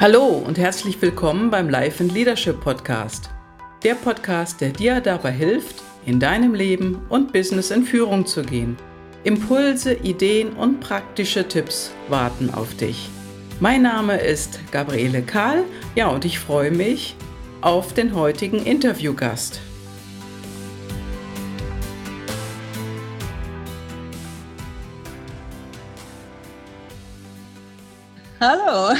Hallo und herzlich willkommen beim Life and Leadership Podcast. Der Podcast, der dir dabei hilft, in deinem Leben und Business in Führung zu gehen. Impulse, Ideen und praktische Tipps warten auf dich. Mein Name ist Gabriele Kahl, ja, und ich freue mich auf den heutigen Interviewgast. Hallo.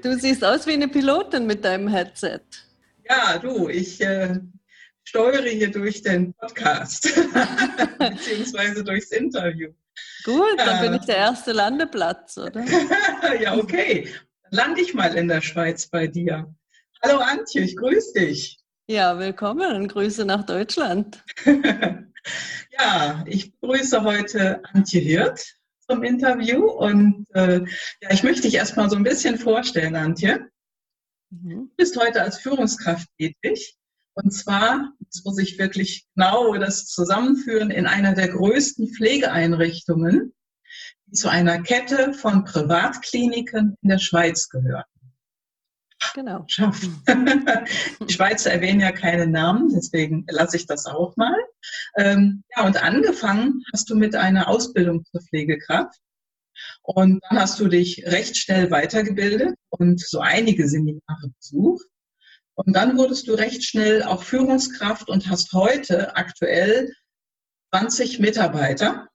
Du siehst aus wie eine Pilotin mit deinem Headset. Ja, du, ich äh, steuere hier durch den Podcast, beziehungsweise durchs Interview. Gut, dann bin ich der erste Landeplatz, oder? ja, okay. Dann lande ich mal in der Schweiz bei dir. Hallo Antje, ich grüße dich. Ja, willkommen und Grüße nach Deutschland. ja, ich grüße heute Antje Hirt zum Interview. Und äh, ja, ich möchte dich erstmal so ein bisschen vorstellen, Antje. Mhm. Du bist heute als Führungskraft tätig. Und zwar, das muss ich wirklich genau das zusammenführen, in einer der größten Pflegeeinrichtungen, die zu einer Kette von Privatkliniken in der Schweiz gehört. Genau. Schaffen. Die Schweizer erwähnen ja keine Namen, deswegen lasse ich das auch mal. Ähm, ja, und angefangen hast du mit einer Ausbildung zur Pflegekraft. Und dann hast du dich recht schnell weitergebildet und so einige Seminare besucht. Und dann wurdest du recht schnell auch Führungskraft und hast heute aktuell 20 Mitarbeiter.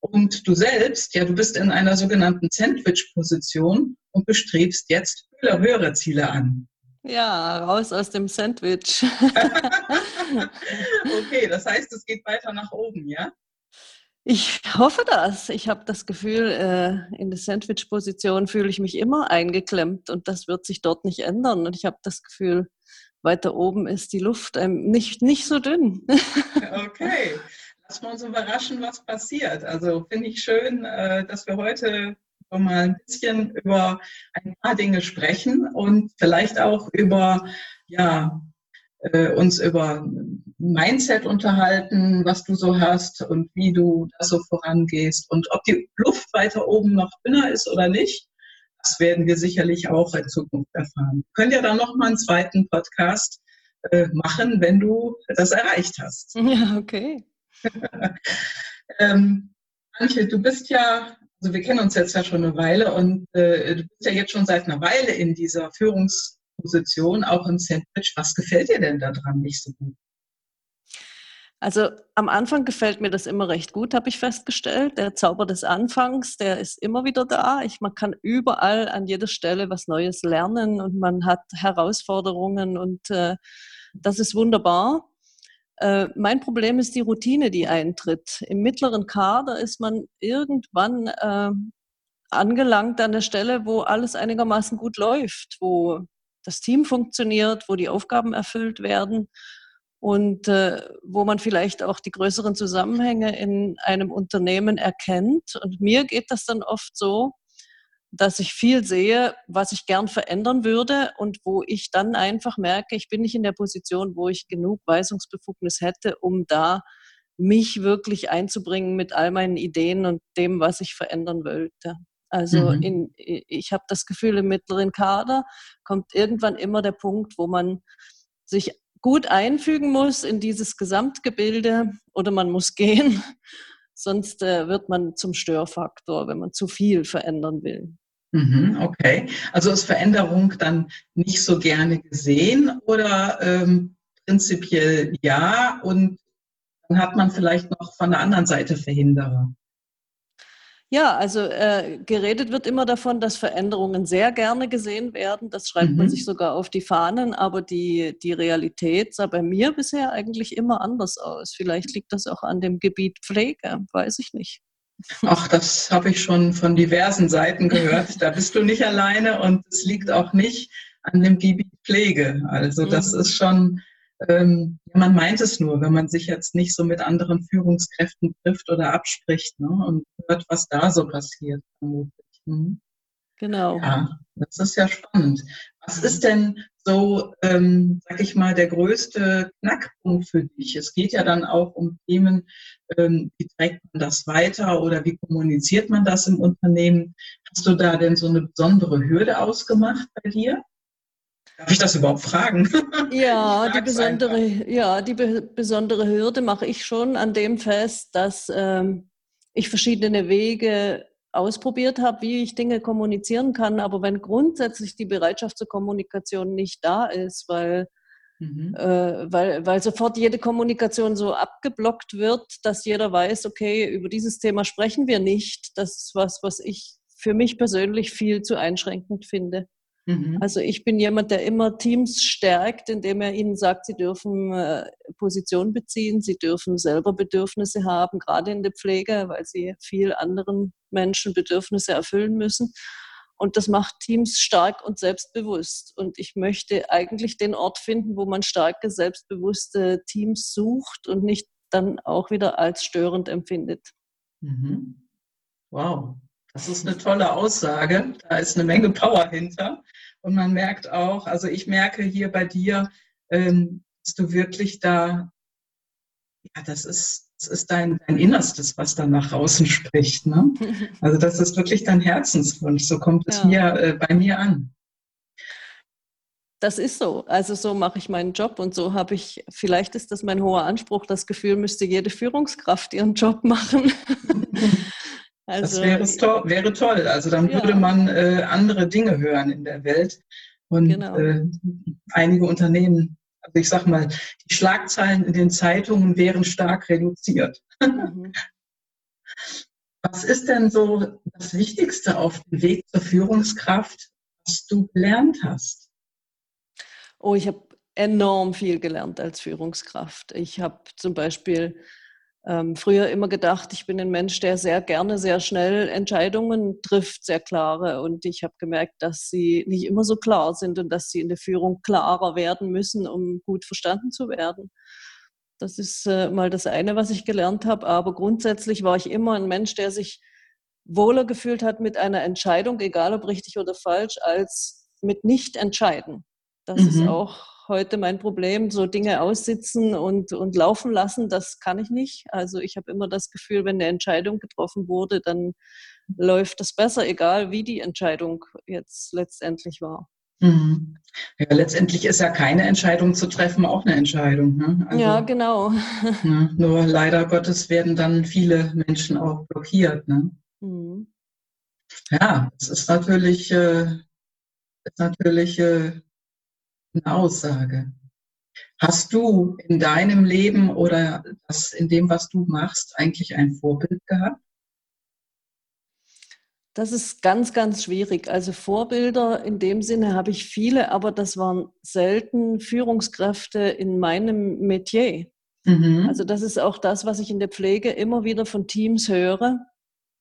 Und du selbst, ja, du bist in einer sogenannten Sandwich-Position und bestrebst jetzt höhere Ziele an. Ja, raus aus dem Sandwich. okay, das heißt, es geht weiter nach oben, ja? Ich hoffe das. Ich habe das Gefühl, äh, in der Sandwich-Position fühle ich mich immer eingeklemmt und das wird sich dort nicht ändern. Und ich habe das Gefühl, weiter oben ist die Luft nicht, nicht so dünn. okay, lass wir uns überraschen, was passiert. Also finde ich schön, äh, dass wir heute mal ein bisschen über ein paar Dinge sprechen und vielleicht auch über, ja, äh, uns über Mindset unterhalten, was du so hast und wie du da so vorangehst und ob die Luft weiter oben noch dünner ist oder nicht. Das werden wir sicherlich auch in Zukunft erfahren. Wir können ja dann noch mal einen zweiten Podcast äh, machen, wenn du das erreicht hast. Ja, okay. ähm, Antje, du bist ja also wir kennen uns jetzt ja schon eine Weile und äh, du bist ja jetzt schon seit einer Weile in dieser Führungsposition, auch im Sandwich. Was gefällt dir denn daran nicht so gut? Also am Anfang gefällt mir das immer recht gut, habe ich festgestellt. Der Zauber des Anfangs, der ist immer wieder da. Ich, man kann überall an jeder Stelle was Neues lernen und man hat Herausforderungen und äh, das ist wunderbar. Äh, mein Problem ist die Routine, die eintritt. Im mittleren Kader ist man irgendwann äh, angelangt an der Stelle, wo alles einigermaßen gut läuft, wo das Team funktioniert, wo die Aufgaben erfüllt werden und äh, wo man vielleicht auch die größeren Zusammenhänge in einem Unternehmen erkennt. Und mir geht das dann oft so, dass ich viel sehe, was ich gern verändern würde und wo ich dann einfach merke, ich bin nicht in der Position, wo ich genug Weisungsbefugnis hätte, um da mich wirklich einzubringen mit all meinen Ideen und dem, was ich verändern wollte. Also mhm. in, ich habe das Gefühl, im mittleren Kader kommt irgendwann immer der Punkt, wo man sich gut einfügen muss in dieses Gesamtgebilde oder man muss gehen. Sonst äh, wird man zum Störfaktor, wenn man zu viel verändern will. Mhm, okay. Also ist Veränderung dann nicht so gerne gesehen oder ähm, prinzipiell ja und dann hat man vielleicht noch von der anderen Seite Verhinderer? Ja, also äh, geredet wird immer davon, dass Veränderungen sehr gerne gesehen werden. Das schreibt mhm. man sich sogar auf die Fahnen, aber die, die Realität sah bei mir bisher eigentlich immer anders aus. Vielleicht liegt das auch an dem Gebiet Pflege, weiß ich nicht. Ach, das habe ich schon von diversen Seiten gehört. Da bist du nicht alleine und es liegt auch nicht an dem Gebiet Pflege. Also das mhm. ist schon, ähm, man meint es nur, wenn man sich jetzt nicht so mit anderen Führungskräften trifft oder abspricht ne, und hört, was da so passiert. Mhm. Genau. Ja, das ist ja spannend. Was ist denn so, ähm, sag ich mal, der größte Knackpunkt für dich? Es geht ja dann auch um Themen, ähm, wie trägt man das weiter oder wie kommuniziert man das im Unternehmen? Hast du da denn so eine besondere Hürde ausgemacht bei dir? Darf ich das überhaupt fragen? Ja, die besondere, ja, die be besondere Hürde mache ich schon an dem fest, dass ähm, ich verschiedene Wege ausprobiert habe, wie ich Dinge kommunizieren kann. Aber wenn grundsätzlich die Bereitschaft zur Kommunikation nicht da ist, weil, mhm. äh, weil, weil sofort jede Kommunikation so abgeblockt wird, dass jeder weiß, okay, über dieses Thema sprechen wir nicht, das ist was, was ich für mich persönlich viel zu einschränkend finde. Mhm. Also ich bin jemand, der immer Teams stärkt, indem er ihnen sagt, sie dürfen äh, Position beziehen, sie dürfen selber Bedürfnisse haben, gerade in der Pflege, weil sie viel anderen Menschen Bedürfnisse erfüllen müssen. Und das macht Teams stark und selbstbewusst. Und ich möchte eigentlich den Ort finden, wo man starke, selbstbewusste Teams sucht und nicht dann auch wieder als störend empfindet. Mhm. Wow, das ist eine tolle Aussage. Da ist eine Menge Power hinter. Und man merkt auch, also ich merke hier bei dir, ähm, dass du wirklich da, ja, das ist, das ist dein, dein Innerstes, was da nach außen spricht. Ne? Also das ist wirklich dein Herzenswunsch. So kommt es ja. mir äh, bei mir an. Das ist so. Also so mache ich meinen Job und so habe ich, vielleicht ist das mein hoher Anspruch, das Gefühl, müsste jede Führungskraft ihren Job machen. Also, das wäre, to wäre toll. Also dann ja. würde man äh, andere Dinge hören in der Welt. Und genau. äh, einige Unternehmen, also ich sag mal, die Schlagzeilen in den Zeitungen wären stark reduziert. Mhm. Was ist denn so das Wichtigste auf dem Weg zur Führungskraft, was du gelernt hast? Oh, ich habe enorm viel gelernt als Führungskraft. Ich habe zum Beispiel ähm, früher immer gedacht, ich bin ein Mensch, der sehr gerne, sehr schnell Entscheidungen trifft, sehr klare. Und ich habe gemerkt, dass sie nicht immer so klar sind und dass sie in der Führung klarer werden müssen, um gut verstanden zu werden. Das ist äh, mal das eine, was ich gelernt habe. Aber grundsätzlich war ich immer ein Mensch, der sich wohler gefühlt hat mit einer Entscheidung, egal ob richtig oder falsch, als mit Nicht-Entscheiden. Das mhm. ist auch heute mein Problem, so Dinge aussitzen und, und laufen lassen, das kann ich nicht. Also ich habe immer das Gefühl, wenn eine Entscheidung getroffen wurde, dann läuft das besser, egal wie die Entscheidung jetzt letztendlich war. Mhm. Ja, letztendlich ist ja keine Entscheidung zu treffen auch eine Entscheidung. Ne? Also, ja, genau. Ne, nur leider Gottes werden dann viele Menschen auch blockiert. Ne? Mhm. Ja, es ist natürlich, äh, ist natürlich äh, eine Aussage. Hast du in deinem Leben oder das, in dem, was du machst, eigentlich ein Vorbild gehabt? Das ist ganz, ganz schwierig. Also Vorbilder in dem Sinne habe ich viele, aber das waren selten Führungskräfte in meinem Metier. Mhm. Also das ist auch das, was ich in der Pflege immer wieder von Teams höre,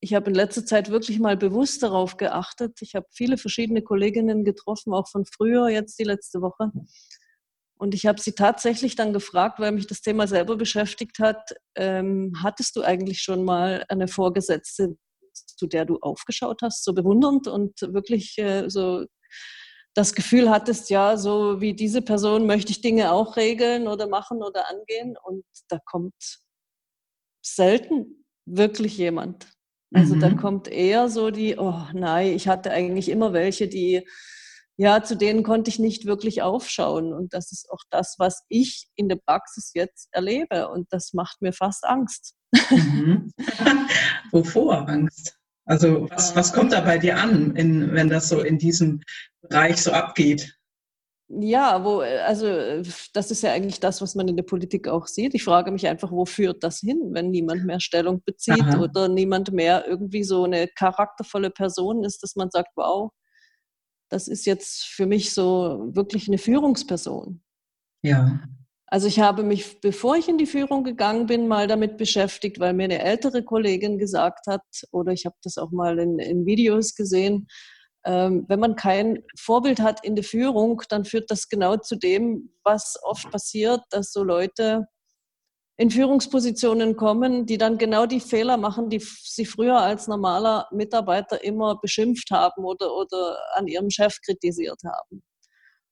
ich habe in letzter Zeit wirklich mal bewusst darauf geachtet. Ich habe viele verschiedene Kolleginnen getroffen, auch von früher, jetzt die letzte Woche. Und ich habe sie tatsächlich dann gefragt, weil mich das Thema selber beschäftigt hat, ähm, hattest du eigentlich schon mal eine Vorgesetzte, zu der du aufgeschaut hast, so bewundernd und wirklich äh, so das Gefühl hattest, ja, so wie diese Person möchte ich Dinge auch regeln oder machen oder angehen. Und da kommt selten wirklich jemand. Also mhm. da kommt eher so die, oh nein, ich hatte eigentlich immer welche, die, ja, zu denen konnte ich nicht wirklich aufschauen. Und das ist auch das, was ich in der Praxis jetzt erlebe. Und das macht mir fast Angst. Mhm. Wovor Angst? Also was, was kommt da bei dir an, in, wenn das so in diesem Bereich so abgeht? Ja, wo, äh, also äh, das ist ja eigentlich das, was man in der Politik auch sieht. Ich frage mich einfach, wo führt das hin, wenn niemand mehr Stellung bezieht Aha. oder niemand mehr irgendwie so eine charaktervolle Person ist, dass man sagt, wow, das ist jetzt für mich so wirklich eine Führungsperson. Ja. Also ich habe mich, bevor ich in die Führung gegangen bin, mal damit beschäftigt, weil mir eine ältere Kollegin gesagt hat, oder ich habe das auch mal in, in Videos gesehen, wenn man kein Vorbild hat in der Führung, dann führt das genau zu dem, was oft passiert, dass so Leute in Führungspositionen kommen, die dann genau die Fehler machen, die sie früher als normaler Mitarbeiter immer beschimpft haben oder, oder an ihrem Chef kritisiert haben.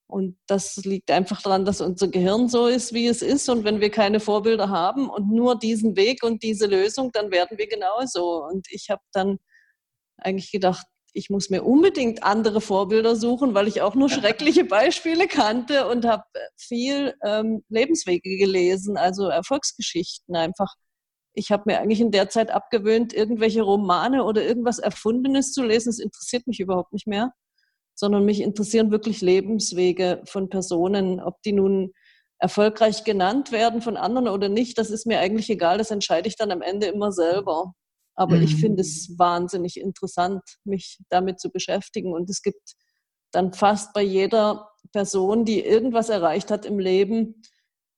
Und das liegt einfach daran, dass unser Gehirn so ist, wie es ist. Und wenn wir keine Vorbilder haben und nur diesen Weg und diese Lösung, dann werden wir genauso. Und ich habe dann eigentlich gedacht, ich muss mir unbedingt andere Vorbilder suchen, weil ich auch nur schreckliche Beispiele kannte und habe viel ähm, Lebenswege gelesen, also Erfolgsgeschichten einfach. Ich habe mir eigentlich in der Zeit abgewöhnt, irgendwelche Romane oder irgendwas Erfundenes zu lesen. Das interessiert mich überhaupt nicht mehr sondern mich interessieren wirklich Lebenswege von Personen, ob die nun erfolgreich genannt werden von anderen oder nicht, das ist mir eigentlich egal, das entscheide ich dann am Ende immer selber. Aber mhm. ich finde es wahnsinnig interessant, mich damit zu beschäftigen. Und es gibt dann fast bei jeder Person, die irgendwas erreicht hat im Leben,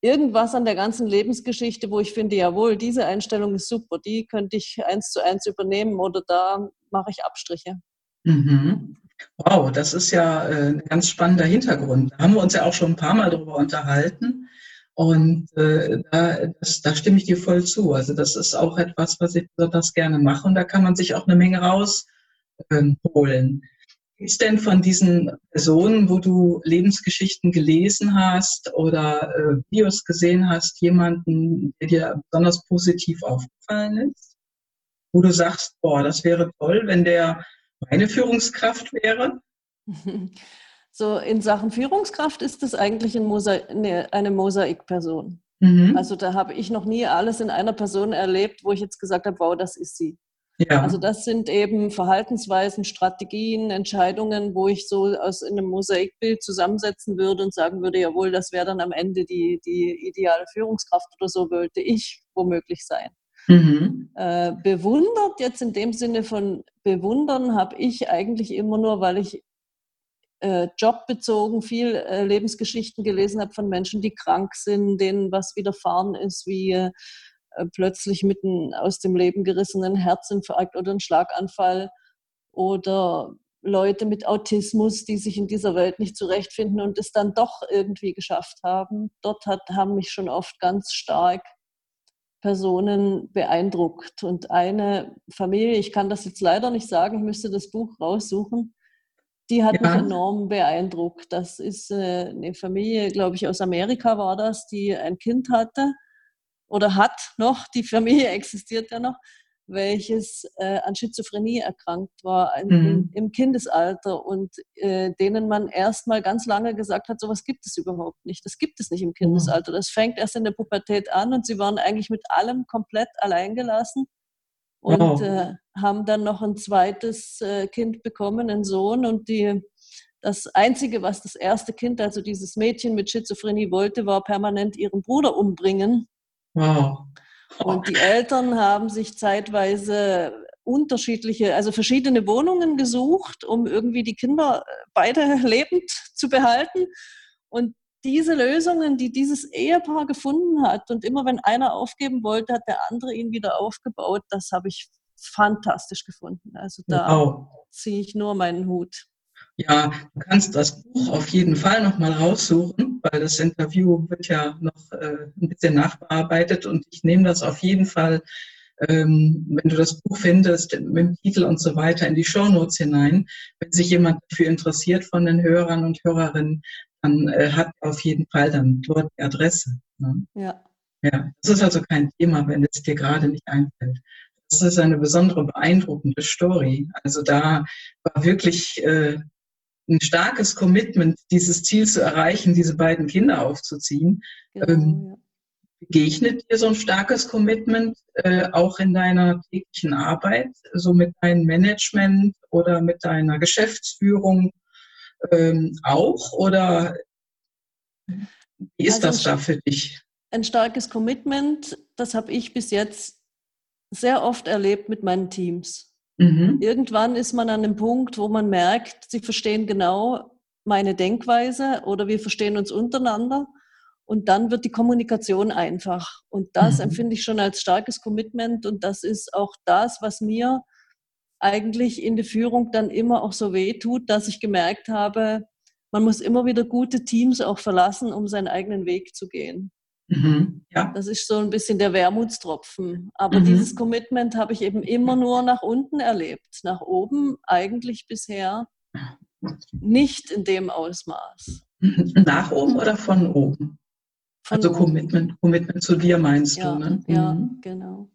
irgendwas an der ganzen Lebensgeschichte, wo ich finde, jawohl, diese Einstellung ist super, die könnte ich eins zu eins übernehmen oder da mache ich Abstriche. Mhm. Wow, das ist ja äh, ein ganz spannender Hintergrund. Da haben wir uns ja auch schon ein paar Mal darüber unterhalten. Und äh, da, das, da stimme ich dir voll zu. Also das ist auch etwas, was ich besonders gerne mache. Und da kann man sich auch eine Menge rausholen. Ähm, ist denn von diesen Personen, wo du Lebensgeschichten gelesen hast oder äh, Videos gesehen hast, jemanden, der dir besonders positiv aufgefallen ist? Wo du sagst, boah, das wäre toll, wenn der meine Führungskraft wäre? So, in Sachen Führungskraft ist es eigentlich ein Mosaik, eine Mosaikperson. Mhm. Also da habe ich noch nie alles in einer Person erlebt, wo ich jetzt gesagt habe, wow, das ist sie. Ja. Also das sind eben Verhaltensweisen, Strategien, Entscheidungen, wo ich so aus einem Mosaikbild zusammensetzen würde und sagen würde, jawohl, das wäre dann am Ende die, die ideale Führungskraft oder so wollte ich womöglich sein. Mhm. Äh, bewundert jetzt in dem Sinne von bewundern habe ich eigentlich immer nur, weil ich äh, jobbezogen viel äh, Lebensgeschichten gelesen habe von Menschen, die krank sind, denen was widerfahren ist, wie äh, plötzlich mitten aus dem Leben gerissenen Herzinfarkt oder ein Schlaganfall oder Leute mit Autismus, die sich in dieser Welt nicht zurechtfinden und es dann doch irgendwie geschafft haben. Dort hat, haben mich schon oft ganz stark Personen beeindruckt. Und eine Familie, ich kann das jetzt leider nicht sagen, ich müsste das Buch raussuchen, die hat ja. mich enorm beeindruckt. Das ist äh, eine Familie, glaube ich, aus Amerika war das, die ein Kind hatte oder hat noch, die Familie existiert ja noch, welches äh, an Schizophrenie erkrankt war in, mhm. im Kindesalter und äh, denen man erstmal ganz lange gesagt hat, sowas gibt es überhaupt nicht. Das gibt es nicht im Kindesalter. Das fängt erst in der Pubertät an und sie waren eigentlich mit allem komplett alleingelassen und wow. äh, haben dann noch ein zweites äh, Kind bekommen, einen Sohn und die das Einzige, was das erste Kind, also dieses Mädchen mit Schizophrenie wollte, war permanent ihren Bruder umbringen. Wow. Und die Eltern haben sich zeitweise unterschiedliche, also verschiedene Wohnungen gesucht, um irgendwie die Kinder äh, beide lebend zu behalten. Und diese Lösungen, die dieses Ehepaar gefunden hat und immer wenn einer aufgeben wollte, hat der andere ihn wieder aufgebaut, das habe ich fantastisch gefunden. Also da wow. ziehe ich nur meinen Hut. Ja, du kannst das Buch auf jeden Fall nochmal raussuchen, weil das Interview wird ja noch äh, ein bisschen nachbearbeitet und ich nehme das auf jeden Fall, ähm, wenn du das Buch findest, mit dem Titel und so weiter in die Shownotes hinein. Wenn sich jemand dafür interessiert von den Hörern und Hörerinnen, dann äh, hat auf jeden Fall dann dort die Adresse. Ne? Ja. Ja, das ist also kein Thema, wenn es dir gerade nicht einfällt. Das ist eine besondere, beeindruckende Story. Also da war wirklich äh, ein starkes Commitment, dieses Ziel zu erreichen, diese beiden Kinder aufzuziehen. Genau, ähm, ja. Begegnet dir so ein starkes Commitment äh, auch in deiner täglichen Arbeit, so mit deinem Management oder mit deiner Geschäftsführung ähm, auch? Oder wie ist also das da für dich? Ein starkes Commitment, das habe ich bis jetzt sehr oft erlebt mit meinen Teams. Mhm. Irgendwann ist man an einem Punkt, wo man merkt, sie verstehen genau meine Denkweise oder wir verstehen uns untereinander. Und dann wird die Kommunikation einfach. Und das mhm. empfinde ich schon als starkes Commitment. Und das ist auch das, was mir eigentlich in der Führung dann immer auch so weh tut, dass ich gemerkt habe, man muss immer wieder gute Teams auch verlassen, um seinen eigenen Weg zu gehen. Mhm, ja. Das ist so ein bisschen der Wermutstropfen. Aber mhm. dieses Commitment habe ich eben immer nur nach unten erlebt. Nach oben eigentlich bisher nicht in dem Ausmaß. Nach oben oder von oben? Von also Commitment, Commitment zu dir meinst ja, du, ne? Ja, mhm. genau.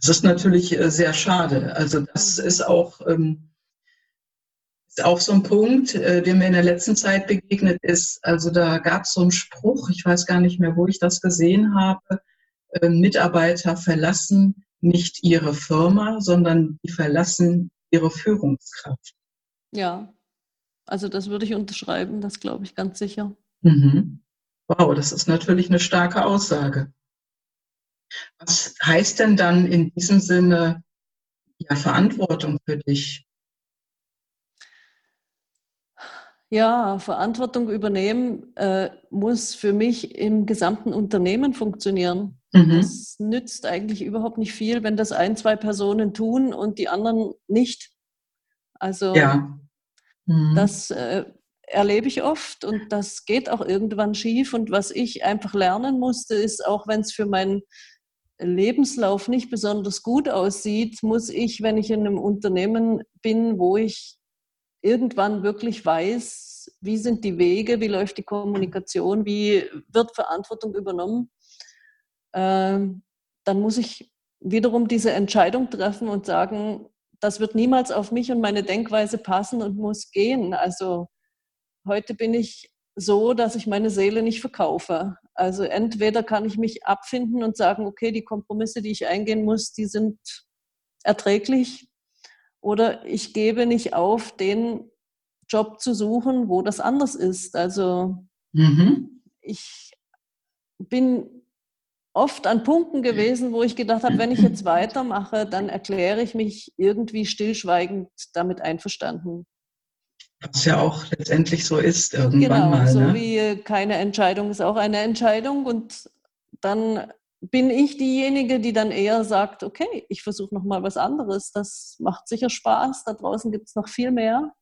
Das ist natürlich äh, sehr schade. Also das ist auch, ähm, ist auch so ein Punkt, äh, der mir in der letzten Zeit begegnet ist. Also da gab es so einen Spruch, ich weiß gar nicht mehr, wo ich das gesehen habe. Äh, Mitarbeiter verlassen nicht ihre Firma, sondern die verlassen ihre Führungskraft. Ja, also das würde ich unterschreiben, das glaube ich ganz sicher. Mhm. Wow, das ist natürlich eine starke Aussage. Was heißt denn dann in diesem Sinne ja, Verantwortung für dich? Ja, Verantwortung übernehmen äh, muss für mich im gesamten Unternehmen funktionieren. Mhm. Das nützt eigentlich überhaupt nicht viel, wenn das ein, zwei Personen tun und die anderen nicht. Also ja. mhm. das äh, erlebe ich oft und das geht auch irgendwann schief. Und was ich einfach lernen musste, ist, auch wenn es für meinen Lebenslauf nicht besonders gut aussieht, muss ich, wenn ich in einem Unternehmen bin, wo ich irgendwann wirklich weiß, wie sind die Wege, wie läuft die Kommunikation, wie wird Verantwortung übernommen, äh, dann muss ich wiederum diese Entscheidung treffen und sagen, das wird niemals auf mich und meine Denkweise passen und muss gehen. Also heute bin ich so, dass ich meine Seele nicht verkaufe. Also entweder kann ich mich abfinden und sagen, okay, die Kompromisse, die ich eingehen muss, die sind erträglich. Oder ich gebe nicht auf, den Job zu suchen, wo das anders ist. Also mhm. ich bin oft an Punkten gewesen, wo ich gedacht habe, wenn ich jetzt weitermache, dann erkläre ich mich irgendwie stillschweigend damit einverstanden. Was ja auch letztendlich so ist irgendwann genau, mal. Genau, so ne? wie keine Entscheidung ist auch eine Entscheidung. Und dann bin ich diejenige, die dann eher sagt, okay, ich versuche nochmal was anderes. Das macht sicher Spaß. Da draußen gibt es noch viel mehr.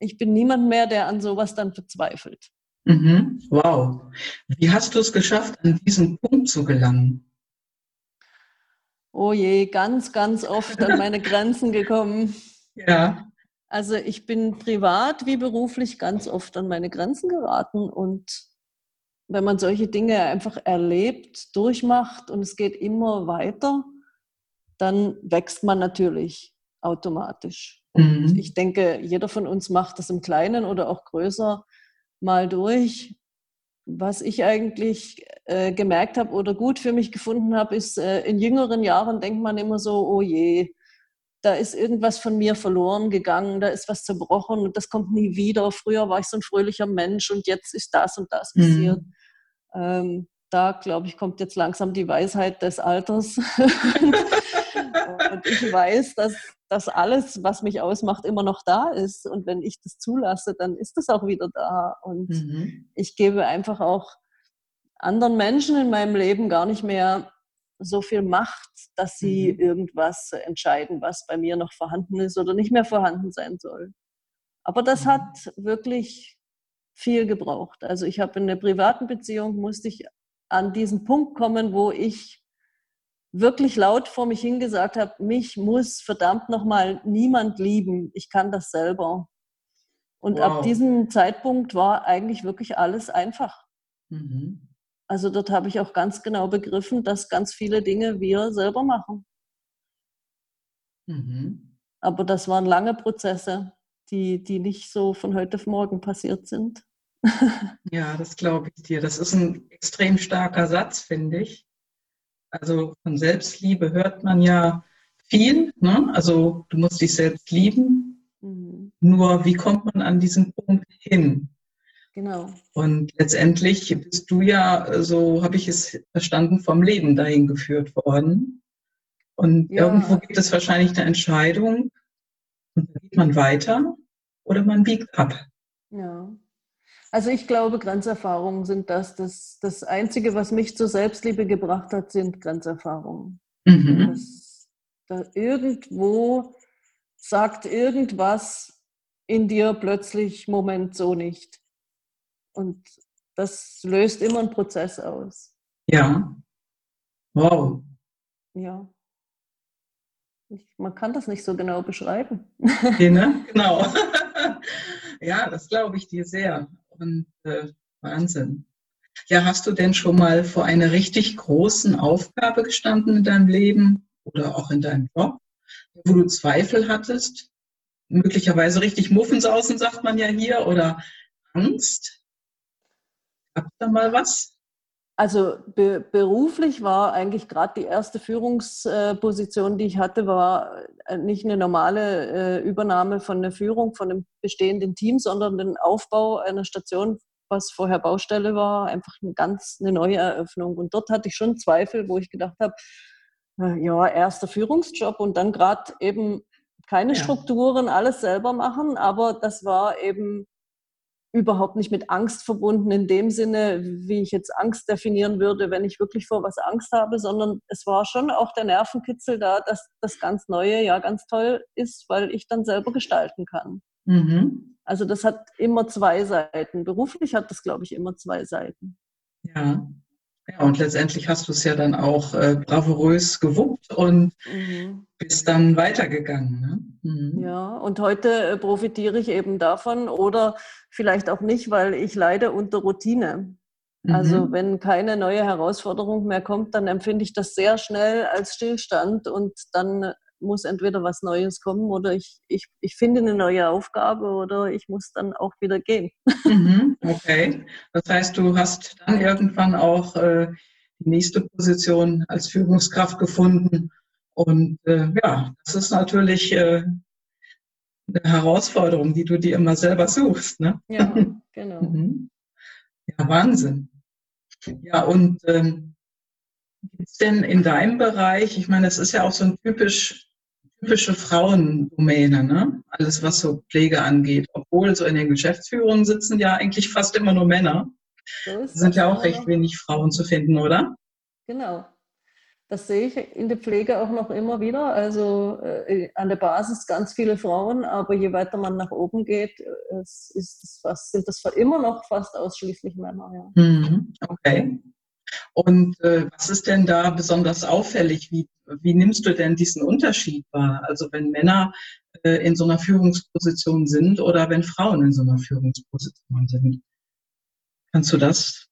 Ich bin niemand mehr, der an sowas dann verzweifelt. Mhm. Wow. Wie hast du es geschafft, an diesen Punkt zu gelangen? Oh je, ganz, ganz oft an meine Grenzen gekommen. Ja. Also ich bin privat wie beruflich ganz oft an meine Grenzen geraten und wenn man solche Dinge einfach erlebt, durchmacht und es geht immer weiter, dann wächst man natürlich automatisch. Und mhm. ich denke, jeder von uns macht das im Kleinen oder auch größer mal durch. Was ich eigentlich äh, gemerkt habe oder gut für mich gefunden habe, ist, äh, in jüngeren Jahren denkt man immer so, oh je, da ist irgendwas von mir verloren gegangen, da ist was zerbrochen und das kommt nie wieder. Früher war ich so ein fröhlicher Mensch und jetzt ist das und das passiert. Mhm. Ähm, da, glaube ich, kommt jetzt langsam die Weisheit des Alters. und ich weiß, dass das alles, was mich ausmacht, immer noch da ist. Und wenn ich das zulasse, dann ist das auch wieder da. Und mhm. ich gebe einfach auch anderen Menschen in meinem Leben gar nicht mehr so viel Macht, dass sie mhm. irgendwas entscheiden, was bei mir noch vorhanden ist oder nicht mehr vorhanden sein soll. Aber das mhm. hat wirklich viel gebraucht. Also ich habe in der privaten Beziehung musste ich an diesen Punkt kommen, wo ich wirklich laut vor mich hingesagt habe, mich muss verdammt nochmal niemand lieben. Ich kann das selber. Und wow. ab diesem Zeitpunkt war eigentlich wirklich alles einfach. Mhm. Also dort habe ich auch ganz genau begriffen, dass ganz viele Dinge wir selber machen. Mhm. Aber das waren lange Prozesse, die, die nicht so von heute auf morgen passiert sind. ja, das glaube ich dir. Das ist ein extrem starker Satz, finde ich. Also von Selbstliebe hört man ja viel. Ne? Also du musst dich selbst lieben. Mhm. Nur wie kommt man an diesen Punkt hin? Genau. Und letztendlich bist du ja, so habe ich es verstanden, vom Leben dahin geführt worden. Und ja. irgendwo gibt es wahrscheinlich eine Entscheidung, und dann geht man weiter oder man biegt ab. Ja. Also ich glaube, Grenzerfahrungen sind das. Das, das Einzige, was mich zur Selbstliebe gebracht hat, sind Grenzerfahrungen. Mhm. Das, da irgendwo sagt irgendwas in dir plötzlich, Moment, so nicht. Und das löst immer einen Prozess aus. Ja. Wow. Ja. Ich, man kann das nicht so genau beschreiben. Okay, ne? Genau. ja, das glaube ich dir sehr. Und äh, Wahnsinn. Ja, hast du denn schon mal vor einer richtig großen Aufgabe gestanden in deinem Leben oder auch in deinem Job, wo du Zweifel hattest? Möglicherweise richtig Muffensausen, sagt man ja hier, oder Angst? Gab es da mal was? Also be beruflich war eigentlich gerade die erste Führungsposition, die ich hatte, war äh, nicht eine normale äh, Übernahme von der Führung von einem bestehenden Team, sondern den Aufbau einer Station, was vorher Baustelle war, einfach eine ganz eine neue Eröffnung. Und dort hatte ich schon Zweifel, wo ich gedacht habe, ja, erster Führungsjob und dann gerade eben keine ja. Strukturen, alles selber machen, aber das war eben überhaupt nicht mit Angst verbunden in dem Sinne, wie ich jetzt Angst definieren würde, wenn ich wirklich vor was Angst habe, sondern es war schon auch der Nervenkitzel da, dass das ganz Neue ja ganz toll ist, weil ich dann selber gestalten kann. Mhm. Also das hat immer zwei Seiten. Beruflich hat das, glaube ich, immer zwei Seiten. Ja. Ja, und letztendlich hast du es ja dann auch äh, bravourös gewuppt und mhm. bist dann weitergegangen. Ne? Mhm. Ja, und heute äh, profitiere ich eben davon oder vielleicht auch nicht, weil ich leide unter Routine. Also mhm. wenn keine neue Herausforderung mehr kommt, dann empfinde ich das sehr schnell als Stillstand und dann muss entweder was Neues kommen oder ich, ich, ich finde eine neue Aufgabe oder ich muss dann auch wieder gehen. Mhm, okay. Das heißt, du hast dann irgendwann auch äh, die nächste Position als Führungskraft gefunden. Und äh, ja, das ist natürlich äh, eine Herausforderung, die du dir immer selber suchst. Ne? Ja, genau. mhm. Ja, Wahnsinn. Ja, und ähm, gibt es denn in deinem Bereich, ich meine, das ist ja auch so ein typisch typische Frauendomäne, ne? Alles, was so Pflege angeht. Obwohl so in den Geschäftsführungen sitzen ja eigentlich fast immer nur Männer. So sind ja auch recht wenig Frauen zu finden, oder? Genau. Das sehe ich in der Pflege auch noch immer wieder. Also äh, an der Basis ganz viele Frauen, aber je weiter man nach oben geht, äh, ist, ist fast, sind das immer noch fast ausschließlich Männer. Ja. Mhm. Okay. Und äh, was ist denn da besonders auffällig? Wie, wie nimmst du denn diesen Unterschied wahr? Also wenn Männer äh, in so einer Führungsposition sind oder wenn Frauen in so einer Führungsposition sind? Kannst du das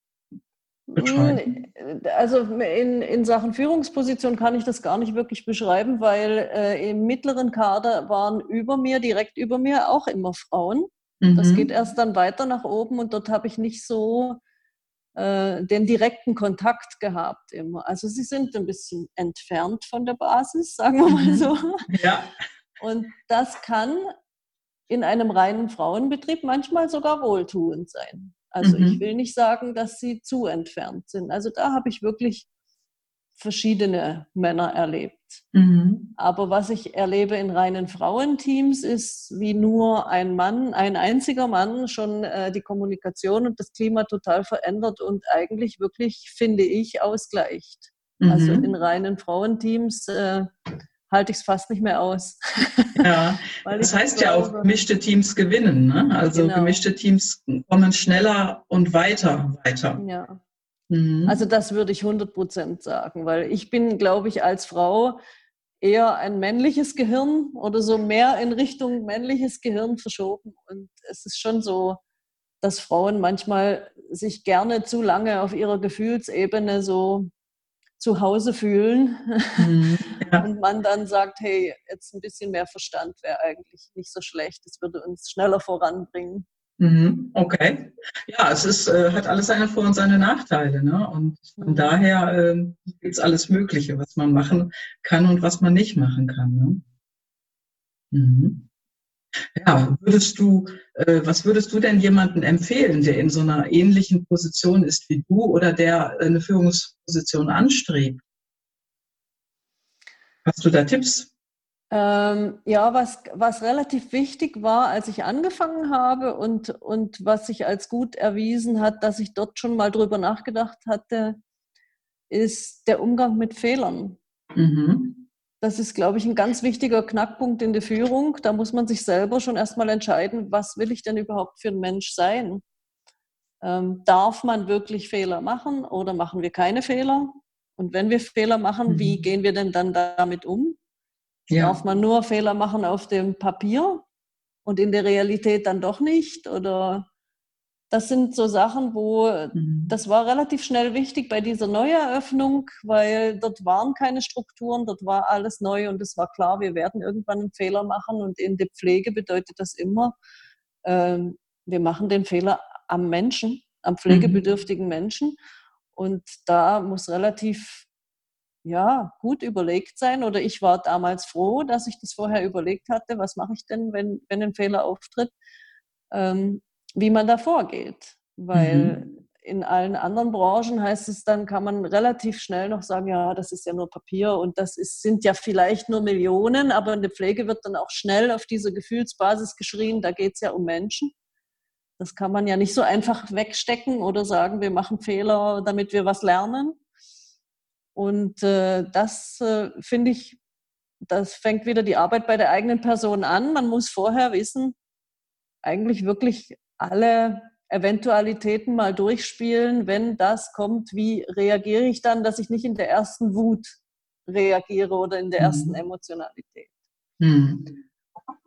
also in, in Sachen Führungsposition kann ich das gar nicht wirklich beschreiben, weil äh, im mittleren Kader waren über mir, direkt über mir auch immer Frauen. Mhm. Das geht erst dann weiter nach oben und dort habe ich nicht so äh, den direkten Kontakt gehabt immer. Also sie sind ein bisschen entfernt von der Basis, sagen wir mal so. Ja. Und das kann in einem reinen Frauenbetrieb manchmal sogar wohltuend sein. Also mhm. ich will nicht sagen, dass sie zu entfernt sind. Also da habe ich wirklich verschiedene Männer erlebt. Mhm. Aber was ich erlebe in reinen Frauenteams ist, wie nur ein Mann, ein einziger Mann schon äh, die Kommunikation und das Klima total verändert und eigentlich wirklich, finde ich, ausgleicht. Mhm. Also in reinen Frauenteams äh, halte ich es fast nicht mehr aus. Ja, das heißt ja auch, gemischte Teams gewinnen. Ne? Also genau. gemischte Teams kommen schneller und weiter weiter. Ja. Mhm. Also das würde ich 100 Prozent sagen, weil ich bin, glaube ich, als Frau eher ein männliches Gehirn oder so mehr in Richtung männliches Gehirn verschoben. Und es ist schon so, dass Frauen manchmal sich gerne zu lange auf ihrer Gefühlsebene so zu Hause fühlen mhm, ja. und man dann sagt, hey, jetzt ein bisschen mehr Verstand wäre eigentlich nicht so schlecht, es würde uns schneller voranbringen. Mhm, okay. Ja, es ist, äh, hat alles seine Vor- und seine Nachteile. Ne? Und von mhm. daher äh, gibt es alles Mögliche, was man machen kann und was man nicht machen kann. Ne? Mhm. Ja, würdest du, äh, was würdest du denn jemandem empfehlen, der in so einer ähnlichen Position ist wie du oder der eine Führungsposition anstrebt? Hast du da Tipps? Ähm, ja, was, was relativ wichtig war, als ich angefangen habe und, und was sich als gut erwiesen hat, dass ich dort schon mal drüber nachgedacht hatte, ist der Umgang mit Fehlern. Mhm. Das ist, glaube ich, ein ganz wichtiger Knackpunkt in der Führung. Da muss man sich selber schon erstmal entscheiden, was will ich denn überhaupt für ein Mensch sein? Ähm, darf man wirklich Fehler machen oder machen wir keine Fehler? Und wenn wir Fehler machen, mhm. wie gehen wir denn dann damit um? Ja. Darf man nur Fehler machen auf dem Papier und in der Realität dann doch nicht? Oder das sind so Sachen, wo mhm. das war relativ schnell wichtig bei dieser Neueröffnung, weil dort waren keine Strukturen, dort war alles neu und es war klar, wir werden irgendwann einen Fehler machen und in der Pflege bedeutet das immer, äh, wir machen den Fehler am Menschen, am pflegebedürftigen mhm. Menschen und da muss relativ ja, gut überlegt sein oder ich war damals froh, dass ich das vorher überlegt hatte, was mache ich denn, wenn, wenn ein Fehler auftritt. Ähm, wie man da vorgeht. Weil mhm. in allen anderen Branchen heißt es dann, kann man relativ schnell noch sagen, ja, das ist ja nur Papier und das ist, sind ja vielleicht nur Millionen, aber in der Pflege wird dann auch schnell auf diese Gefühlsbasis geschrien, da geht es ja um Menschen. Das kann man ja nicht so einfach wegstecken oder sagen, wir machen Fehler, damit wir was lernen. Und äh, das äh, finde ich, das fängt wieder die Arbeit bei der eigenen Person an. Man muss vorher wissen, eigentlich wirklich alle Eventualitäten mal durchspielen. Wenn das kommt, wie reagiere ich dann, dass ich nicht in der ersten Wut reagiere oder in der ersten mhm. Emotionalität. Mhm.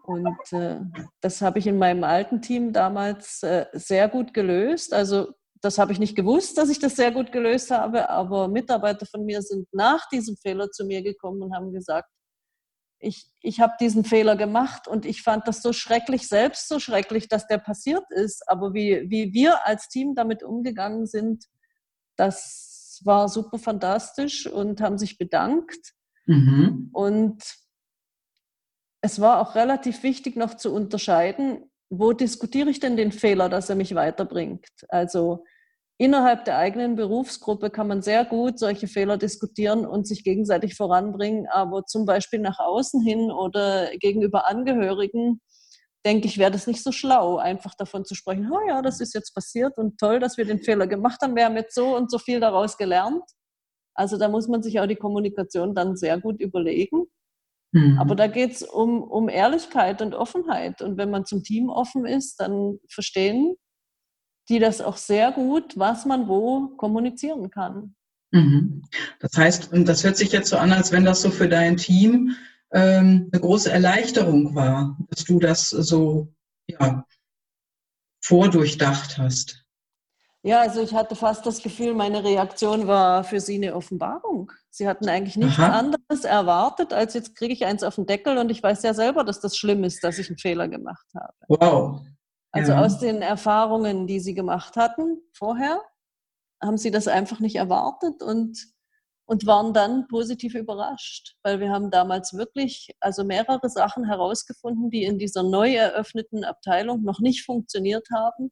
Und äh, das habe ich in meinem alten Team damals äh, sehr gut gelöst. Also das habe ich nicht gewusst, dass ich das sehr gut gelöst habe, aber Mitarbeiter von mir sind nach diesem Fehler zu mir gekommen und haben gesagt, ich, ich habe diesen Fehler gemacht und ich fand das so schrecklich, selbst so schrecklich, dass der passiert ist. Aber wie, wie wir als Team damit umgegangen sind, das war super fantastisch und haben sich bedankt. Mhm. Und es war auch relativ wichtig noch zu unterscheiden, wo diskutiere ich denn den Fehler, dass er mich weiterbringt. Also innerhalb der eigenen Berufsgruppe kann man sehr gut solche Fehler diskutieren und sich gegenseitig voranbringen, aber zum Beispiel nach außen hin oder gegenüber Angehörigen, denke ich, wäre das nicht so schlau, einfach davon zu sprechen, oh ja, das ist jetzt passiert und toll, dass wir den Fehler gemacht haben, wir haben jetzt so und so viel daraus gelernt. Also da muss man sich auch die Kommunikation dann sehr gut überlegen. Mhm. Aber da geht es um, um Ehrlichkeit und Offenheit. Und wenn man zum Team offen ist, dann verstehen die das auch sehr gut, was man wo kommunizieren kann. Mhm. Das heißt, das hört sich jetzt so an, als wenn das so für dein Team ähm, eine große Erleichterung war, dass du das so ja, vordurchdacht hast. Ja, also ich hatte fast das Gefühl, meine Reaktion war für sie eine Offenbarung. Sie hatten eigentlich nichts Aha. anderes erwartet, als jetzt kriege ich eins auf den Deckel und ich weiß ja selber, dass das schlimm ist, dass ich einen Fehler gemacht habe. Wow. Also ja. aus den Erfahrungen, die sie gemacht hatten vorher, haben sie das einfach nicht erwartet und, und waren dann positiv überrascht, weil wir haben damals wirklich also mehrere Sachen herausgefunden, die in dieser neu eröffneten Abteilung noch nicht funktioniert haben.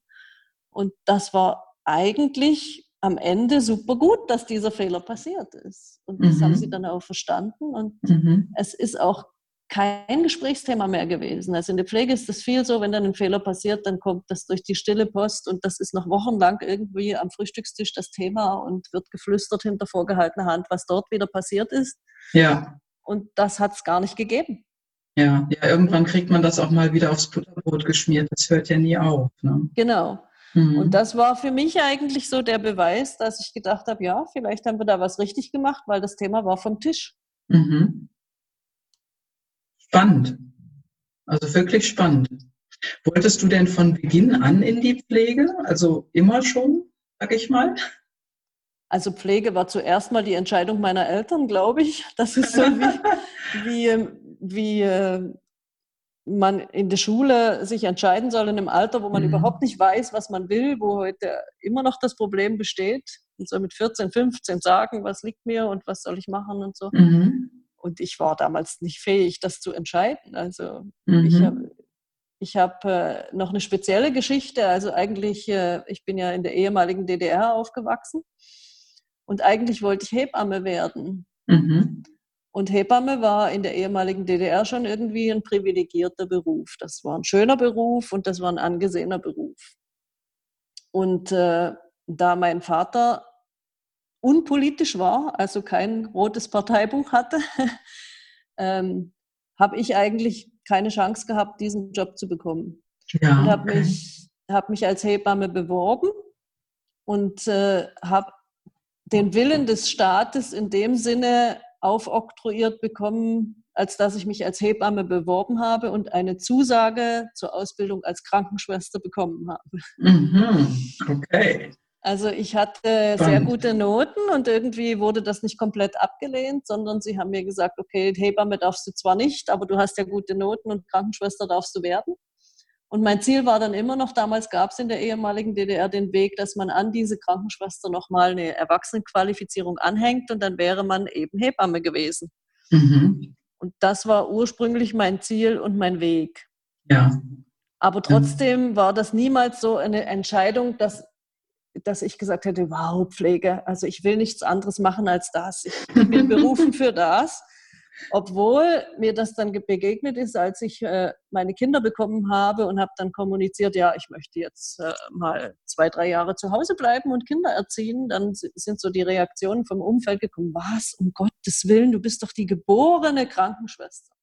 Und das war eigentlich am Ende super gut, dass dieser Fehler passiert ist. Und das mhm. haben sie dann auch verstanden. Und mhm. es ist auch kein Gesprächsthema mehr gewesen. Also in der Pflege ist das viel so, wenn dann ein Fehler passiert, dann kommt das durch die stille Post und das ist noch wochenlang irgendwie am Frühstückstisch das Thema und wird geflüstert hinter vorgehaltener Hand, was dort wieder passiert ist. Ja. Und das hat es gar nicht gegeben. Ja, ja, irgendwann kriegt man das auch mal wieder aufs Butterbrot geschmiert. Das hört ja nie auf. Ne? Genau. Mhm. Und das war für mich eigentlich so der Beweis, dass ich gedacht habe, ja, vielleicht haben wir da was richtig gemacht, weil das Thema war vom Tisch. Mhm. Spannend. Also wirklich spannend. Wolltest du denn von Beginn an in die Pflege? Also immer schon, sag ich mal? Also Pflege war zuerst mal die Entscheidung meiner Eltern, glaube ich. Das ist so wie, wie, wie äh, man in der Schule sich entscheiden soll in einem Alter, wo man mhm. überhaupt nicht weiß, was man will, wo heute immer noch das Problem besteht. Und so mit 14, 15 sagen, was liegt mir und was soll ich machen und so. Mhm. Und ich war damals nicht fähig, das zu entscheiden. Also mhm. ich habe ich hab, äh, noch eine spezielle Geschichte. Also eigentlich, äh, ich bin ja in der ehemaligen DDR aufgewachsen und eigentlich wollte ich Hebamme werden. Mhm. Und Hebamme war in der ehemaligen DDR schon irgendwie ein privilegierter Beruf. Das war ein schöner Beruf und das war ein angesehener Beruf. Und äh, da mein Vater unpolitisch war, also kein rotes Parteibuch hatte, ähm, habe ich eigentlich keine Chance gehabt, diesen Job zu bekommen. Ja, und habe okay. mich, hab mich als Hebamme beworben und äh, habe den Willen des Staates in dem Sinne aufoktroyiert bekommen, als dass ich mich als Hebamme beworben habe und eine Zusage zur Ausbildung als Krankenschwester bekommen habe. Mhm. Okay. Also ich hatte sehr gute Noten und irgendwie wurde das nicht komplett abgelehnt, sondern sie haben mir gesagt, okay, Hebamme darfst du zwar nicht, aber du hast ja gute Noten und Krankenschwester darfst du werden. Und mein Ziel war dann immer noch, damals gab es in der ehemaligen DDR den Weg, dass man an diese Krankenschwester nochmal eine Erwachsenenqualifizierung anhängt und dann wäre man eben Hebamme gewesen. Mhm. Und das war ursprünglich mein Ziel und mein Weg. Ja. Aber trotzdem war das niemals so eine Entscheidung, dass dass ich gesagt hätte, wow, Pflege, also ich will nichts anderes machen als das. Ich bin berufen für das. Obwohl mir das dann begegnet ist, als ich äh, meine Kinder bekommen habe und habe dann kommuniziert, ja, ich möchte jetzt äh, mal zwei, drei Jahre zu Hause bleiben und Kinder erziehen, dann sind so die Reaktionen vom Umfeld gekommen, was, um Gottes Willen, du bist doch die geborene Krankenschwester.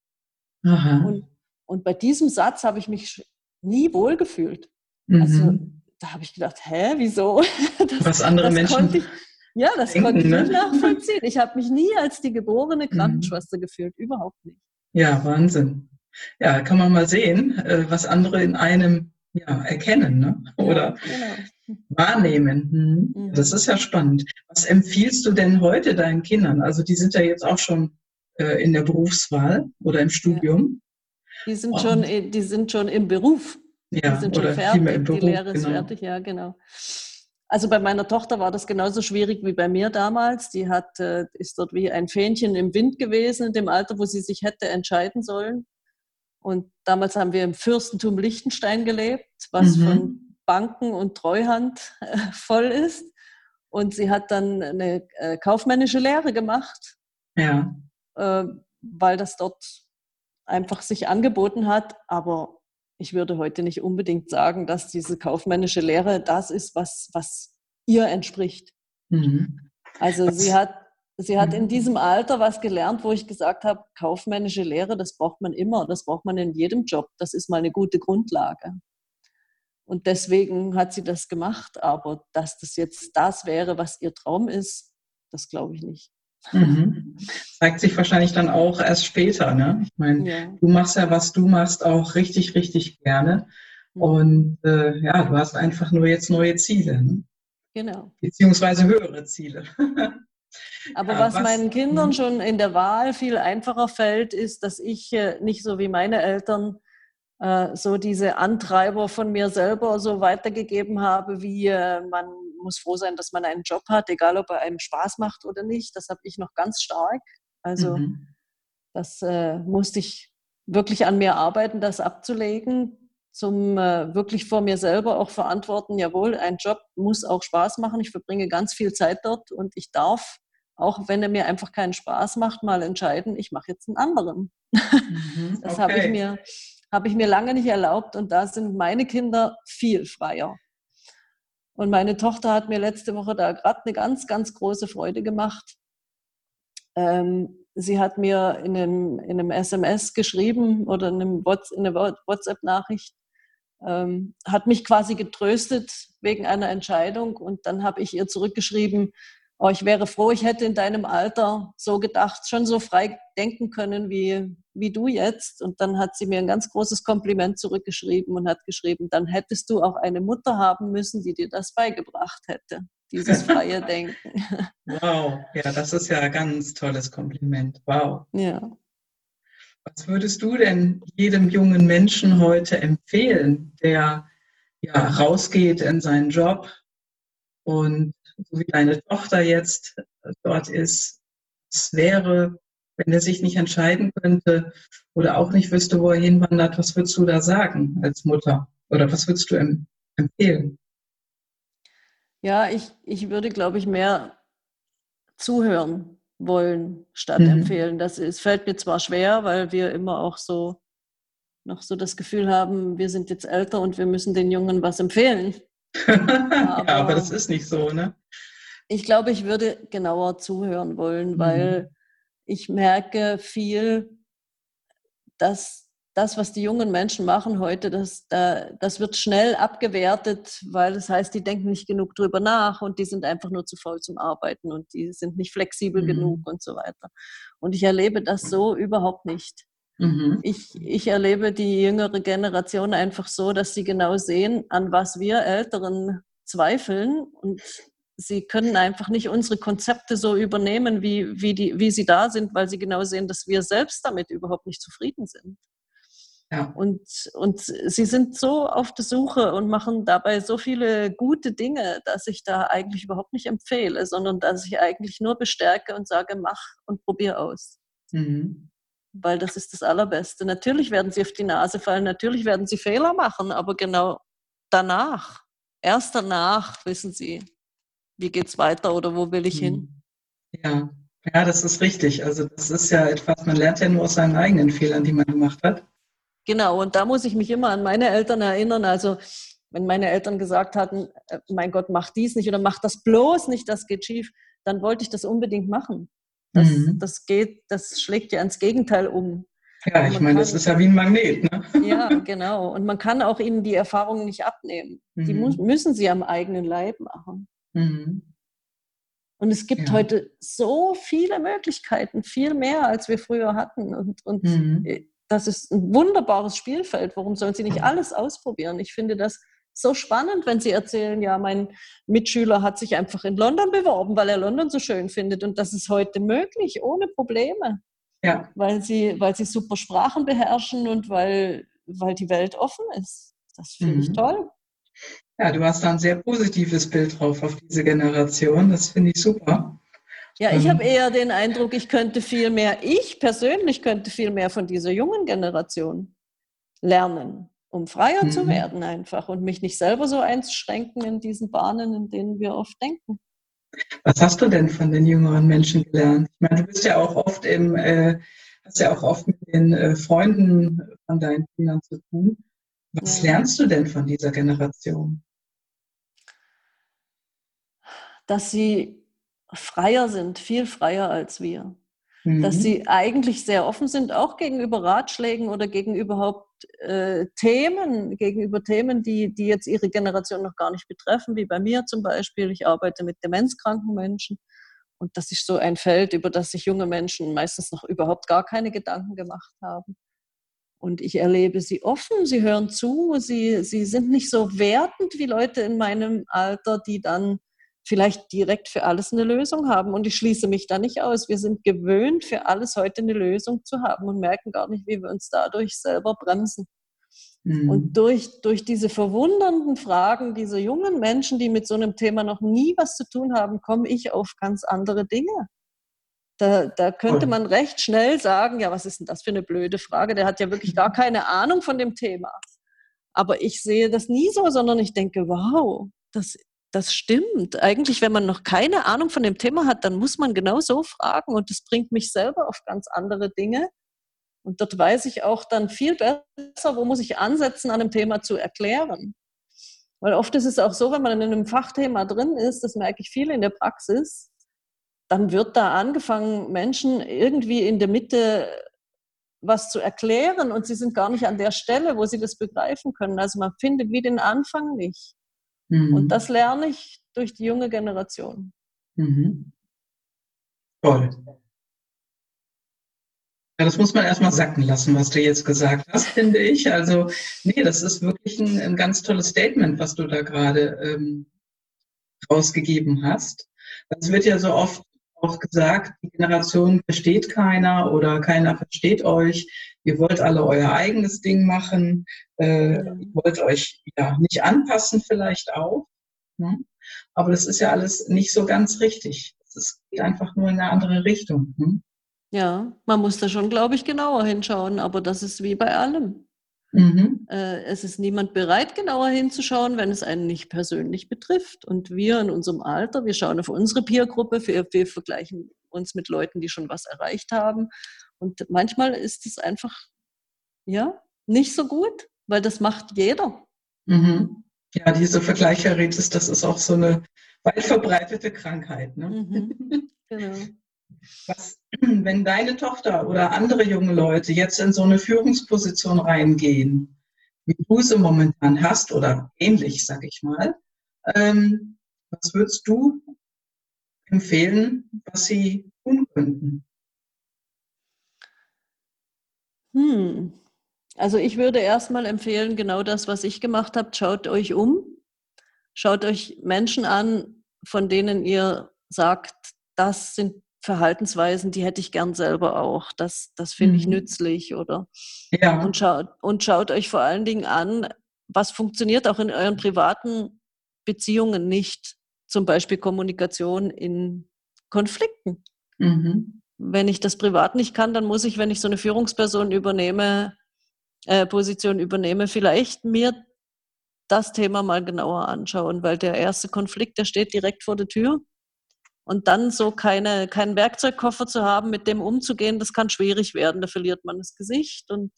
Und, und bei diesem Satz habe ich mich nie wohlgefühlt. Also mhm. Also da habe ich gedacht, hä, wieso? Das, Was andere Menschen. Ich, ja, das denken, konnte ich ne? nicht nachvollziehen. Ich habe mich nie als die geborene mhm. Krankenschwester gefühlt, überhaupt nicht. Ja, Wahnsinn. Ja, kann man mal sehen, äh, was andere in einem ja, erkennen ne? oder ja, genau. wahrnehmen. Hm. Mhm. Das ist ja spannend. Was empfiehlst du denn heute deinen Kindern? Also die sind ja jetzt auch schon äh, in der Berufswahl oder im Studium. Ja. Die, sind schon, die sind schon im Beruf. Ja, die sind schon fertig, Beruf, die Lehre ist genau. fertig, ja, genau. Also bei meiner Tochter war das genauso schwierig wie bei mir damals. Die hat, äh, ist dort wie ein Fähnchen im Wind gewesen, in dem Alter, wo sie sich hätte entscheiden sollen. Und damals haben wir im Fürstentum Liechtenstein gelebt, was mhm. von Banken und Treuhand äh, voll ist. Und sie hat dann eine äh, kaufmännische Lehre gemacht, ja. weil das dort einfach sich angeboten hat. Aber ich würde heute nicht unbedingt sagen, dass diese kaufmännische Lehre das ist, was, was ihr entspricht. Mhm. Also was? sie hat, sie hat in mhm. diesem Alter was gelernt, wo ich gesagt habe, kaufmännische Lehre, das braucht man immer, das braucht man in jedem Job. Das ist mal eine gute Grundlage. Und deswegen hat sie das gemacht. Aber dass das jetzt das wäre, was ihr Traum ist, das glaube ich nicht. Mhm. Zeigt sich wahrscheinlich dann auch erst später. Ne? Ich meine, ja. du machst ja, was du machst, auch richtig, richtig gerne. Mhm. Und äh, ja, du hast einfach nur jetzt neue Ziele. Ne? Genau. Beziehungsweise höhere Ziele. Aber ja, was, was, meinen Kindern mhm. schon in der Wahl viel einfacher fällt, ist, dass ich äh, nicht so wie meine Eltern äh, so diese Antreiber von mir selber so weitergegeben habe, wie äh, man muss froh sein, dass man einen Job hat, egal ob er einem Spaß macht oder nicht. Das habe ich noch ganz stark. Also mhm. das äh, musste ich wirklich an mir arbeiten, das abzulegen, zum äh, wirklich vor mir selber auch verantworten, jawohl, ein Job muss auch Spaß machen. Ich verbringe ganz viel Zeit dort und ich darf, auch wenn er mir einfach keinen Spaß macht, mal entscheiden, ich mache jetzt einen anderen. Mhm, das okay. habe ich, mir, hab ich mir lange nicht erlaubt und da sind meine Kinder viel freier. Und meine Tochter hat mir letzte Woche da gerade eine ganz, ganz große Freude gemacht. Ähm, sie hat mir in einem, in einem SMS geschrieben oder in, einem in einer WhatsApp-Nachricht, ähm, hat mich quasi getröstet wegen einer Entscheidung. Und dann habe ich ihr zurückgeschrieben, oh, ich wäre froh, ich hätte in deinem Alter so gedacht, schon so frei denken können wie, wie du jetzt. Und dann hat sie mir ein ganz großes Kompliment zurückgeschrieben und hat geschrieben, dann hättest du auch eine Mutter haben müssen, die dir das beigebracht hätte, dieses freie Denken. Wow, ja, das ist ja ein ganz tolles Kompliment. Wow. Ja. Was würdest du denn jedem jungen Menschen heute empfehlen, der ja rausgeht in seinen Job und so wie deine Tochter jetzt dort ist, es wäre, wenn er sich nicht entscheiden könnte oder auch nicht wüsste, wo er hinwandert, was würdest du da sagen als Mutter? Oder was würdest du empfehlen? Ja, ich, ich würde, glaube ich, mehr zuhören wollen statt mhm. empfehlen. Das ist, fällt mir zwar schwer, weil wir immer auch so noch so das Gefühl haben, wir sind jetzt älter und wir müssen den Jungen was empfehlen. Aber, ja, aber das ist nicht so, ne? Ich glaube, ich würde genauer zuhören wollen, mhm. weil ich merke viel, dass, das, was die jungen Menschen machen heute, das, das wird schnell abgewertet, weil das heißt, die denken nicht genug drüber nach und die sind einfach nur zu faul zum Arbeiten und die sind nicht flexibel mhm. genug und so weiter. Und ich erlebe das so überhaupt nicht. Mhm. Ich, ich erlebe die jüngere Generation einfach so, dass sie genau sehen, an was wir Älteren zweifeln und sie können einfach nicht unsere Konzepte so übernehmen, wie, wie, die, wie sie da sind, weil sie genau sehen, dass wir selbst damit überhaupt nicht zufrieden sind. Ja. Und, und sie sind so auf der Suche und machen dabei so viele gute Dinge, dass ich da eigentlich überhaupt nicht empfehle, sondern dass ich eigentlich nur bestärke und sage, mach und probier aus. Mhm. Weil das ist das Allerbeste. Natürlich werden sie auf die Nase fallen, natürlich werden sie Fehler machen, aber genau danach, erst danach wissen sie, wie geht es weiter oder wo will ich hin? Mhm. Ja. ja, das ist richtig. Also das ist ja etwas, man lernt ja nur aus seinen eigenen Fehlern, die man gemacht hat. Genau, und da muss ich mich immer an meine Eltern erinnern. Also wenn meine Eltern gesagt hatten, äh, mein Gott, mach dies nicht oder mach das bloß nicht, das geht schief, dann wollte ich das unbedingt machen. Das, mhm. das geht, das schlägt ja ins Gegenteil um. Ja, ich meine, das ist ja wie ein Magnet, ne? Ja, genau. Und man kann auch ihnen die Erfahrungen nicht abnehmen. Mhm. Die mu müssen sie am eigenen Leib machen. Mhm. Und es gibt ja. heute so viele Möglichkeiten, viel mehr, als wir früher hatten. Und, und mhm. das ist ein wunderbares Spielfeld. Warum sollen sie nicht alles ausprobieren? Ich finde das so spannend, wenn sie erzählen, ja, mein Mitschüler hat sich einfach in London beworben, weil er London so schön findet. Und das ist heute möglich, ohne Probleme. Ja. Weil sie, weil sie super Sprachen beherrschen und weil, weil die Welt offen ist. Das finde mhm. ich toll. Ja, du hast da ein sehr positives Bild drauf auf diese Generation. Das finde ich super. Ja, ich habe ähm. eher den Eindruck, ich könnte viel mehr, ich persönlich könnte viel mehr von dieser jungen Generation lernen, um freier mhm. zu werden einfach und mich nicht selber so einzuschränken in diesen Bahnen, in denen wir oft denken. Was hast du denn von den jüngeren Menschen gelernt? Ich meine, du bist ja auch oft im, äh, hast ja auch oft mit den äh, Freunden von deinen Kindern zu tun. Was ja. lernst du denn von dieser Generation? dass sie freier sind, viel freier als wir. Mhm. Dass sie eigentlich sehr offen sind, auch gegenüber Ratschlägen oder gegenüber überhaupt äh, Themen, gegenüber Themen, die, die jetzt ihre Generation noch gar nicht betreffen, wie bei mir zum Beispiel. Ich arbeite mit demenzkranken Menschen. Und das ist so ein Feld, über das sich junge Menschen meistens noch überhaupt gar keine Gedanken gemacht haben. Und ich erlebe sie offen, sie hören zu, sie, sie sind nicht so wertend wie Leute in meinem Alter, die dann vielleicht direkt für alles eine Lösung haben. Und ich schließe mich da nicht aus. Wir sind gewöhnt, für alles heute eine Lösung zu haben und merken gar nicht, wie wir uns dadurch selber bremsen. Mhm. Und durch, durch diese verwundernden Fragen dieser jungen Menschen, die mit so einem Thema noch nie was zu tun haben, komme ich auf ganz andere Dinge. Da, da könnte man recht schnell sagen, ja, was ist denn das für eine blöde Frage? Der hat ja wirklich gar keine Ahnung von dem Thema. Aber ich sehe das nie so, sondern ich denke, wow, das das stimmt. Eigentlich, wenn man noch keine Ahnung von dem Thema hat, dann muss man genau so fragen und das bringt mich selber auf ganz andere Dinge. Und dort weiß ich auch dann viel besser, wo muss ich ansetzen, an einem Thema zu erklären. Weil oft ist es auch so, wenn man in einem Fachthema drin ist, das merke ich viel in der Praxis, dann wird da angefangen, Menschen irgendwie in der Mitte was zu erklären und sie sind gar nicht an der Stelle, wo sie das begreifen können. Also man findet wie den Anfang nicht. Mhm. Und das lerne ich durch die junge Generation. Mhm. Toll. Ja, das muss man erstmal sacken lassen, was du jetzt gesagt hast, finde ich. Also, nee, das ist wirklich ein, ein ganz tolles Statement, was du da gerade ähm, rausgegeben hast. Es wird ja so oft auch gesagt, die Generation versteht keiner oder keiner versteht euch. Ihr wollt alle euer eigenes Ding machen. Äh, ihr wollt euch ja nicht anpassen vielleicht auch. Ne? Aber das ist ja alles nicht so ganz richtig. Es geht einfach nur in eine andere Richtung. Ne? Ja, man muss da schon, glaube ich, genauer hinschauen, aber das ist wie bei allem. Mhm. Äh, es ist niemand bereit, genauer hinzuschauen, wenn es einen nicht persönlich betrifft. Und wir in unserem Alter, wir schauen auf unsere Peergruppe, wir, wir vergleichen uns mit Leuten, die schon was erreicht haben. Und manchmal ist es einfach, ja, nicht so gut, weil das macht jeder. Mhm. Ja, diese Vergleicheritis, das ist auch so eine weit verbreitete Krankheit. Ne? Mhm. Genau. Was, wenn deine Tochter oder andere junge Leute jetzt in so eine Führungsposition reingehen, wie du sie momentan hast oder ähnlich, sag ich mal, ähm, was würdest du empfehlen, was sie tun könnten? Hm. Also ich würde erstmal empfehlen, genau das, was ich gemacht habe, schaut euch um, schaut euch Menschen an, von denen ihr sagt, das sind Verhaltensweisen, die hätte ich gern selber auch. Das, das finde mhm. ich nützlich, oder? Ja. Und schaut, und schaut euch vor allen Dingen an, was funktioniert auch in euren privaten Beziehungen nicht. Zum Beispiel Kommunikation in Konflikten. Mhm. Wenn ich das privat nicht kann, dann muss ich, wenn ich so eine Führungsperson übernehme, äh, Position übernehme, vielleicht mir das Thema mal genauer anschauen, weil der erste Konflikt, der steht direkt vor der Tür. Und dann so keine, keinen Werkzeugkoffer zu haben, mit dem umzugehen, das kann schwierig werden. Da verliert man das Gesicht und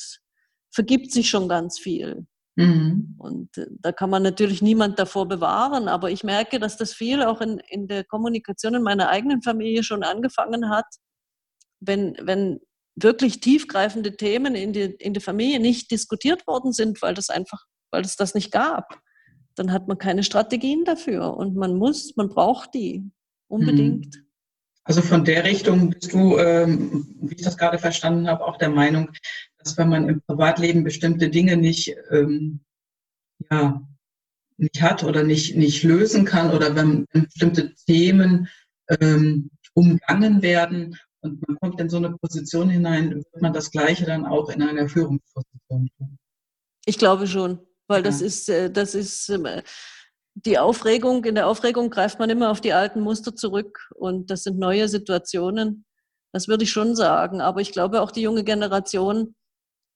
vergibt sich schon ganz viel. Mhm. Und äh, da kann man natürlich niemand davor bewahren, aber ich merke, dass das viel auch in, in der Kommunikation in meiner eigenen Familie schon angefangen hat. Wenn, wenn wirklich tiefgreifende Themen in, die, in der Familie nicht diskutiert worden sind, weil das einfach, weil es das nicht gab, dann hat man keine Strategien dafür und man muss, man braucht die unbedingt. Hm. Also von der Richtung bist du, ähm, wie ich das gerade verstanden habe, auch der Meinung, dass wenn man im Privatleben bestimmte Dinge nicht, ähm, ja, nicht hat oder nicht, nicht lösen kann oder wenn bestimmte Themen ähm, umgangen werden und man kommt in so eine Position hinein, wird man das Gleiche dann auch in einer Führungsposition tun. Ich glaube schon, weil ja. das ist, äh, das ist, ähm, die Aufregung, in der Aufregung greift man immer auf die alten Muster zurück und das sind neue Situationen. Das würde ich schon sagen. Aber ich glaube, auch die junge Generation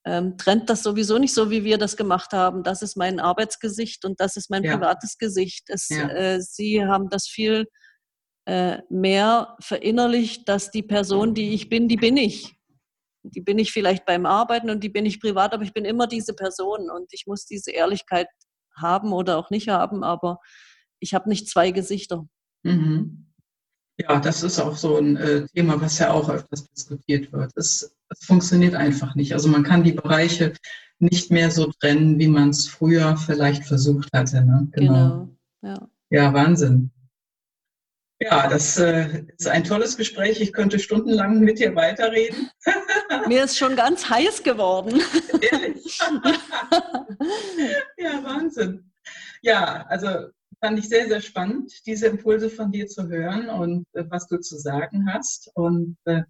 ähm, trennt das sowieso nicht so, wie wir das gemacht haben. Das ist mein Arbeitsgesicht und das ist mein ja. privates Gesicht. Es, ja. äh, sie haben das viel äh, mehr verinnerlicht, dass die Person, die ich bin, die bin ich. Die bin ich vielleicht beim Arbeiten und die bin ich privat, aber ich bin immer diese Person und ich muss diese Ehrlichkeit haben oder auch nicht haben, aber ich habe nicht zwei Gesichter. Mhm. Ja, das ist auch so ein äh, Thema, was ja auch öfters diskutiert wird. Es, es, funktioniert einfach nicht. Also man kann die Bereiche nicht mehr so trennen, wie man es früher vielleicht versucht hatte. Ne? Genau. genau. Ja. ja, Wahnsinn. Ja, das äh, ist ein tolles Gespräch. Ich könnte stundenlang mit dir weiterreden. Mir ist schon ganz heiß geworden. Ehrlich? ja, Wahnsinn. Ja, also fand ich sehr, sehr spannend, diese Impulse von dir zu hören und äh, was du zu sagen hast. Und äh,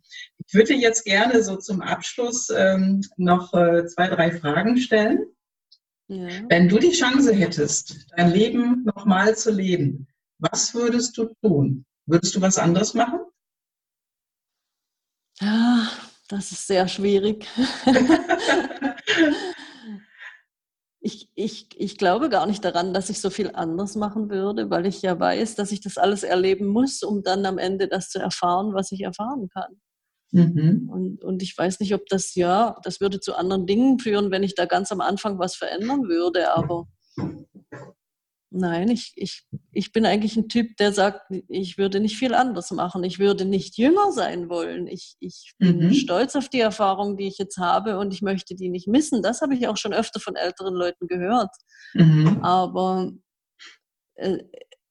ich würde jetzt gerne so zum Abschluss ähm, noch äh, zwei, drei Fragen stellen. Ja. Wenn du die Chance hättest, dein Leben nochmal zu leben, was würdest du tun? Würdest du was anderes machen? Ja, das ist sehr schwierig. ich, ich, ich glaube gar nicht daran, dass ich so viel anders machen würde, weil ich ja weiß, dass ich das alles erleben muss, um dann am Ende das zu erfahren, was ich erfahren kann. Mhm. Und, und ich weiß nicht, ob das, ja, das würde zu anderen Dingen führen, wenn ich da ganz am Anfang was verändern würde, aber Nein, ich, ich, ich bin eigentlich ein Typ, der sagt, ich würde nicht viel anders machen. Ich würde nicht jünger sein wollen. Ich, ich bin mhm. stolz auf die Erfahrung, die ich jetzt habe und ich möchte die nicht missen. Das habe ich auch schon öfter von älteren Leuten gehört. Mhm. Aber äh,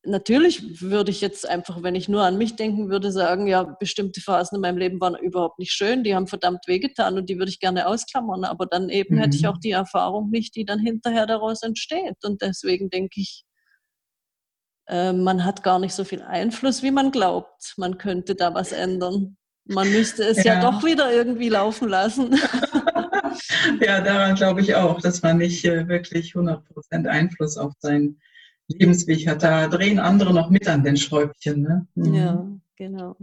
natürlich würde ich jetzt einfach, wenn ich nur an mich denken würde, sagen, ja, bestimmte Phasen in meinem Leben waren überhaupt nicht schön, die haben verdammt wehgetan und die würde ich gerne ausklammern. Aber dann eben mhm. hätte ich mhm. auch die Erfahrung nicht, die dann hinterher daraus entsteht. Und deswegen denke ich, äh, man hat gar nicht so viel Einfluss, wie man glaubt. Man könnte da was ändern. Man müsste es ja, ja doch wieder irgendwie laufen lassen. ja, daran glaube ich auch, dass man nicht äh, wirklich 100% Einfluss auf seinen Lebensweg hat. Da drehen andere noch mit an den Schräubchen. Ne? Mhm. Ja, genau.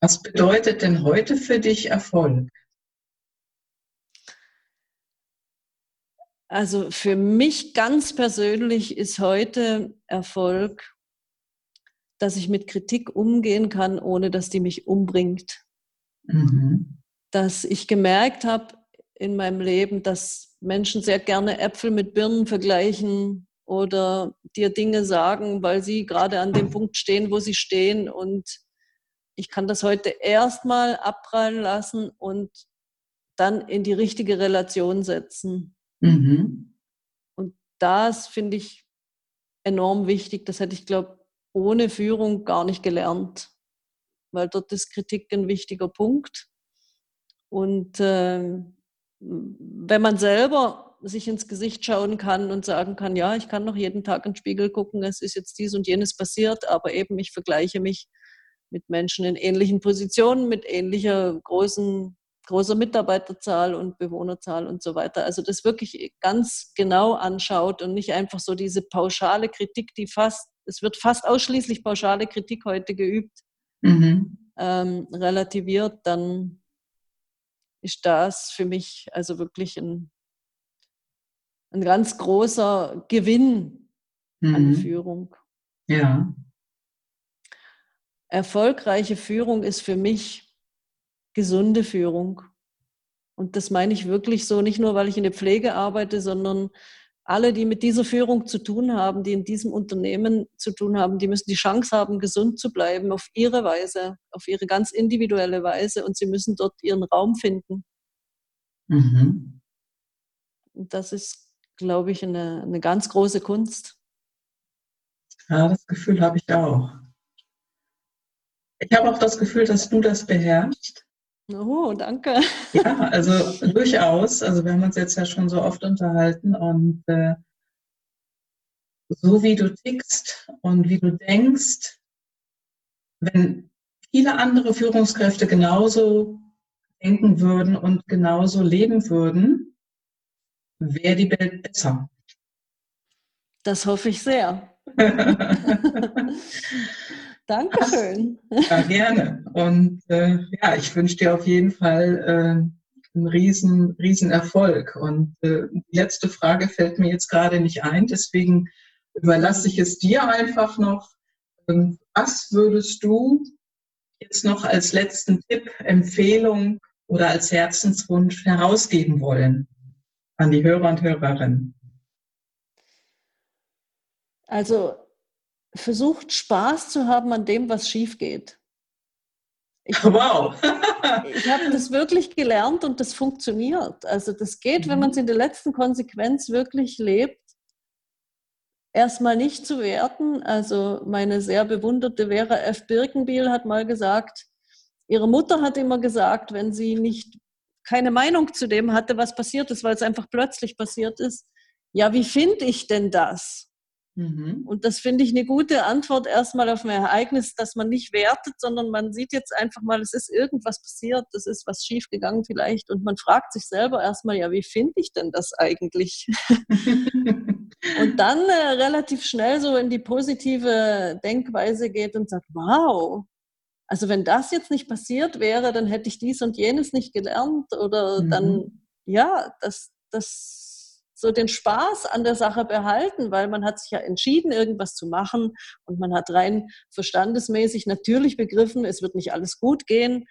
Was bedeutet denn heute für dich Erfolg? Also für mich ganz persönlich ist heute Erfolg, dass ich mit Kritik umgehen kann, ohne dass die mich umbringt. Mhm. Dass ich gemerkt habe in meinem Leben, dass Menschen sehr gerne Äpfel mit Birnen vergleichen oder dir Dinge sagen, weil sie gerade an dem Punkt stehen, wo sie stehen. Und ich kann das heute erstmal abprallen lassen und dann in die richtige Relation setzen. Mhm. Und das finde ich enorm wichtig. Das hätte ich, glaube ohne Führung gar nicht gelernt, weil dort ist Kritik ein wichtiger Punkt. Und äh, wenn man selber sich ins Gesicht schauen kann und sagen kann, ja, ich kann noch jeden Tag in den Spiegel gucken, es ist jetzt dies und jenes passiert, aber eben ich vergleiche mich mit Menschen in ähnlichen Positionen, mit ähnlicher großen, großer Mitarbeiterzahl und Bewohnerzahl und so weiter. Also das wirklich ganz genau anschaut und nicht einfach so diese pauschale Kritik, die fast, es wird fast ausschließlich pauschale Kritik heute geübt, mhm. ähm, relativiert, dann ist das für mich also wirklich ein, ein ganz großer Gewinn mhm. an Führung. Ja. Erfolgreiche Führung ist für mich gesunde Führung. Und das meine ich wirklich so, nicht nur, weil ich in der Pflege arbeite, sondern alle, die mit dieser Führung zu tun haben, die in diesem Unternehmen zu tun haben, die müssen die Chance haben, gesund zu bleiben auf ihre Weise, auf ihre ganz individuelle Weise und sie müssen dort ihren Raum finden. Mhm. Das ist, glaube ich, eine, eine ganz große Kunst. Ja, das Gefühl habe ich auch. Ich habe auch das Gefühl, dass du das beherrschst. Oh, danke. Ja, also durchaus. Also wir haben uns jetzt ja schon so oft unterhalten und äh, so wie du tickst und wie du denkst, wenn viele andere Führungskräfte genauso denken würden und genauso leben würden, wäre die Welt besser. Das hoffe ich sehr. Dankeschön. Ja, gerne. Und äh, ja, ich wünsche dir auf jeden Fall äh, einen riesen, riesen Erfolg. Und äh, die letzte Frage fällt mir jetzt gerade nicht ein, deswegen überlasse ich es dir einfach noch. Ähm, was würdest du jetzt noch als letzten Tipp, Empfehlung oder als Herzenswunsch herausgeben wollen an die Hörer und Hörerinnen? Also versucht Spaß zu haben an dem, was schief geht. Ich, wow. ich habe das wirklich gelernt und das funktioniert. Also das geht, mhm. wenn man es in der letzten Konsequenz wirklich lebt, erstmal nicht zu werten. Also meine sehr bewunderte Vera F. Birkenbiel hat mal gesagt, ihre Mutter hat immer gesagt, wenn sie nicht keine Meinung zu dem hatte, was passiert ist, weil es einfach plötzlich passiert ist, ja, wie finde ich denn das? Mhm. Und das finde ich eine gute Antwort erstmal auf ein Ereignis, dass man nicht wertet, sondern man sieht jetzt einfach mal, es ist irgendwas passiert, es ist was schiefgegangen vielleicht und man fragt sich selber erstmal, ja, wie finde ich denn das eigentlich? und dann äh, relativ schnell so in die positive Denkweise geht und sagt, wow, also wenn das jetzt nicht passiert wäre, dann hätte ich dies und jenes nicht gelernt oder mhm. dann, ja, das, das so den Spaß an der Sache behalten, weil man hat sich ja entschieden, irgendwas zu machen und man hat rein verstandesmäßig natürlich begriffen, es wird nicht alles gut gehen,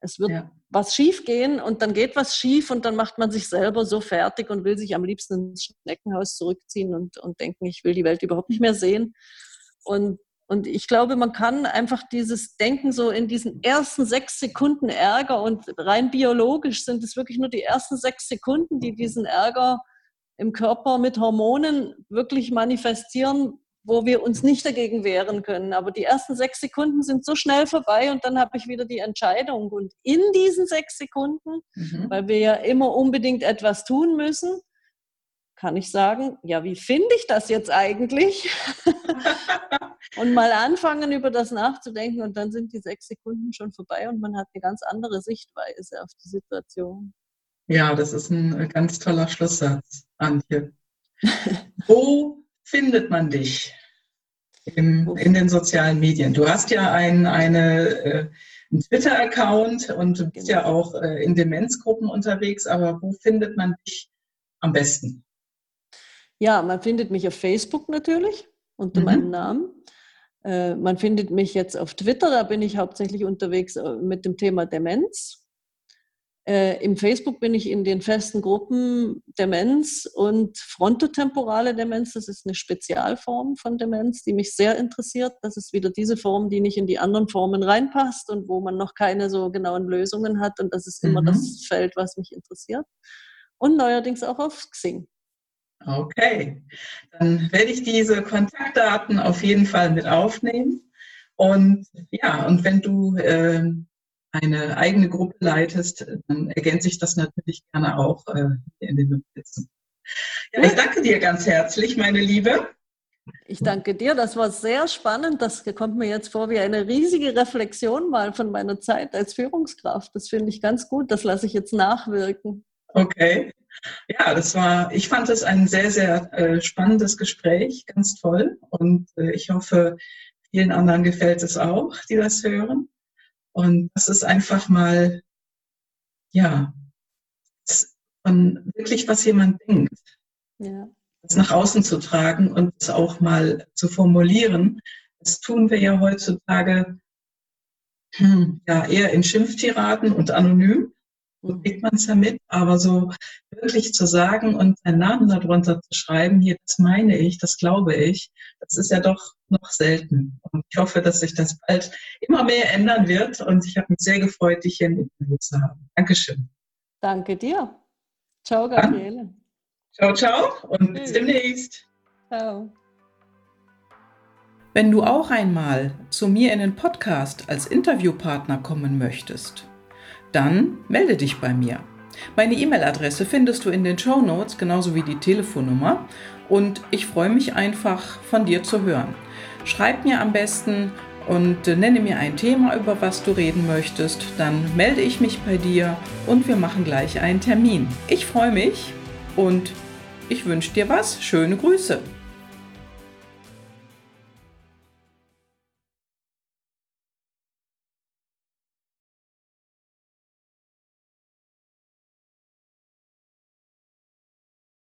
es wird ja. was schief gehen und dann geht was schief und dann macht man sich selber so fertig und will sich am liebsten ins Schneckenhaus zurückziehen und, und denken, ich will die Welt überhaupt nicht mehr sehen. Und, und ich glaube, man kann einfach dieses Denken so in diesen ersten sechs Sekunden Ärger und rein biologisch sind es wirklich nur die ersten sechs Sekunden, die diesen Ärger im Körper mit Hormonen wirklich manifestieren, wo wir uns nicht dagegen wehren können. Aber die ersten sechs Sekunden sind so schnell vorbei und dann habe ich wieder die Entscheidung. Und in diesen sechs Sekunden, mhm. weil wir ja immer unbedingt etwas tun müssen, kann ich sagen, ja, wie finde ich das jetzt eigentlich? und mal anfangen, über das nachzudenken und dann sind die sechs Sekunden schon vorbei und man hat eine ganz andere Sichtweise auf die Situation. Ja, das ist ein ganz toller Schlusssatz, Antje. Wo findet man dich im, in den sozialen Medien? Du hast ja ein, eine, äh, einen Twitter-Account und du bist ja genau. auch äh, in Demenzgruppen unterwegs, aber wo findet man dich am besten? Ja, man findet mich auf Facebook natürlich unter mhm. meinem Namen. Äh, man findet mich jetzt auf Twitter, da bin ich hauptsächlich unterwegs mit dem Thema Demenz. Äh, Im Facebook bin ich in den festen Gruppen Demenz und frontotemporale Demenz. Das ist eine Spezialform von Demenz, die mich sehr interessiert. Das ist wieder diese Form, die nicht in die anderen Formen reinpasst und wo man noch keine so genauen Lösungen hat. Und das ist immer mhm. das Feld, was mich interessiert. Und neuerdings auch auf Xing. Okay, dann werde ich diese Kontaktdaten auf jeden Fall mit aufnehmen. Und ja, und wenn du äh, eine eigene Gruppe leitest, dann ergänze ich das natürlich gerne auch äh, in den Notizen. Ja, ich danke dir ganz herzlich, meine Liebe. Ich danke dir, das war sehr spannend. Das kommt mir jetzt vor wie eine riesige Reflexion mal von meiner Zeit als Führungskraft. Das finde ich ganz gut, das lasse ich jetzt nachwirken. Okay. Ja, das war, ich fand es ein sehr, sehr äh, spannendes Gespräch, ganz toll. Und äh, ich hoffe, vielen anderen gefällt es auch, die das hören. Und das ist einfach mal, ja, von wirklich, was jemand denkt. Ja. Das nach außen zu tragen und es auch mal zu formulieren. Das tun wir ja heutzutage hm, ja, eher in Schimpftiraden und anonym. So kriegt man es ja mit, aber so wirklich zu sagen und seinen Namen darunter zu schreiben, hier, das meine ich, das glaube ich, das ist ja doch noch selten. Und ich hoffe, dass sich das bald immer mehr ändern wird. Und ich habe mich sehr gefreut, dich hier im Interview zu haben. Dankeschön. Danke dir. Ciao, Gabriele. Ciao, ciao und bis demnächst. Ciao. Wenn du auch einmal zu mir in den Podcast als Interviewpartner kommen möchtest, dann melde dich bei mir. Meine E-Mail-Adresse findest du in den Show Notes, genauso wie die Telefonnummer. Und ich freue mich einfach, von dir zu hören. Schreib mir am besten und nenne mir ein Thema, über was du reden möchtest. Dann melde ich mich bei dir und wir machen gleich einen Termin. Ich freue mich und ich wünsche dir was. Schöne Grüße.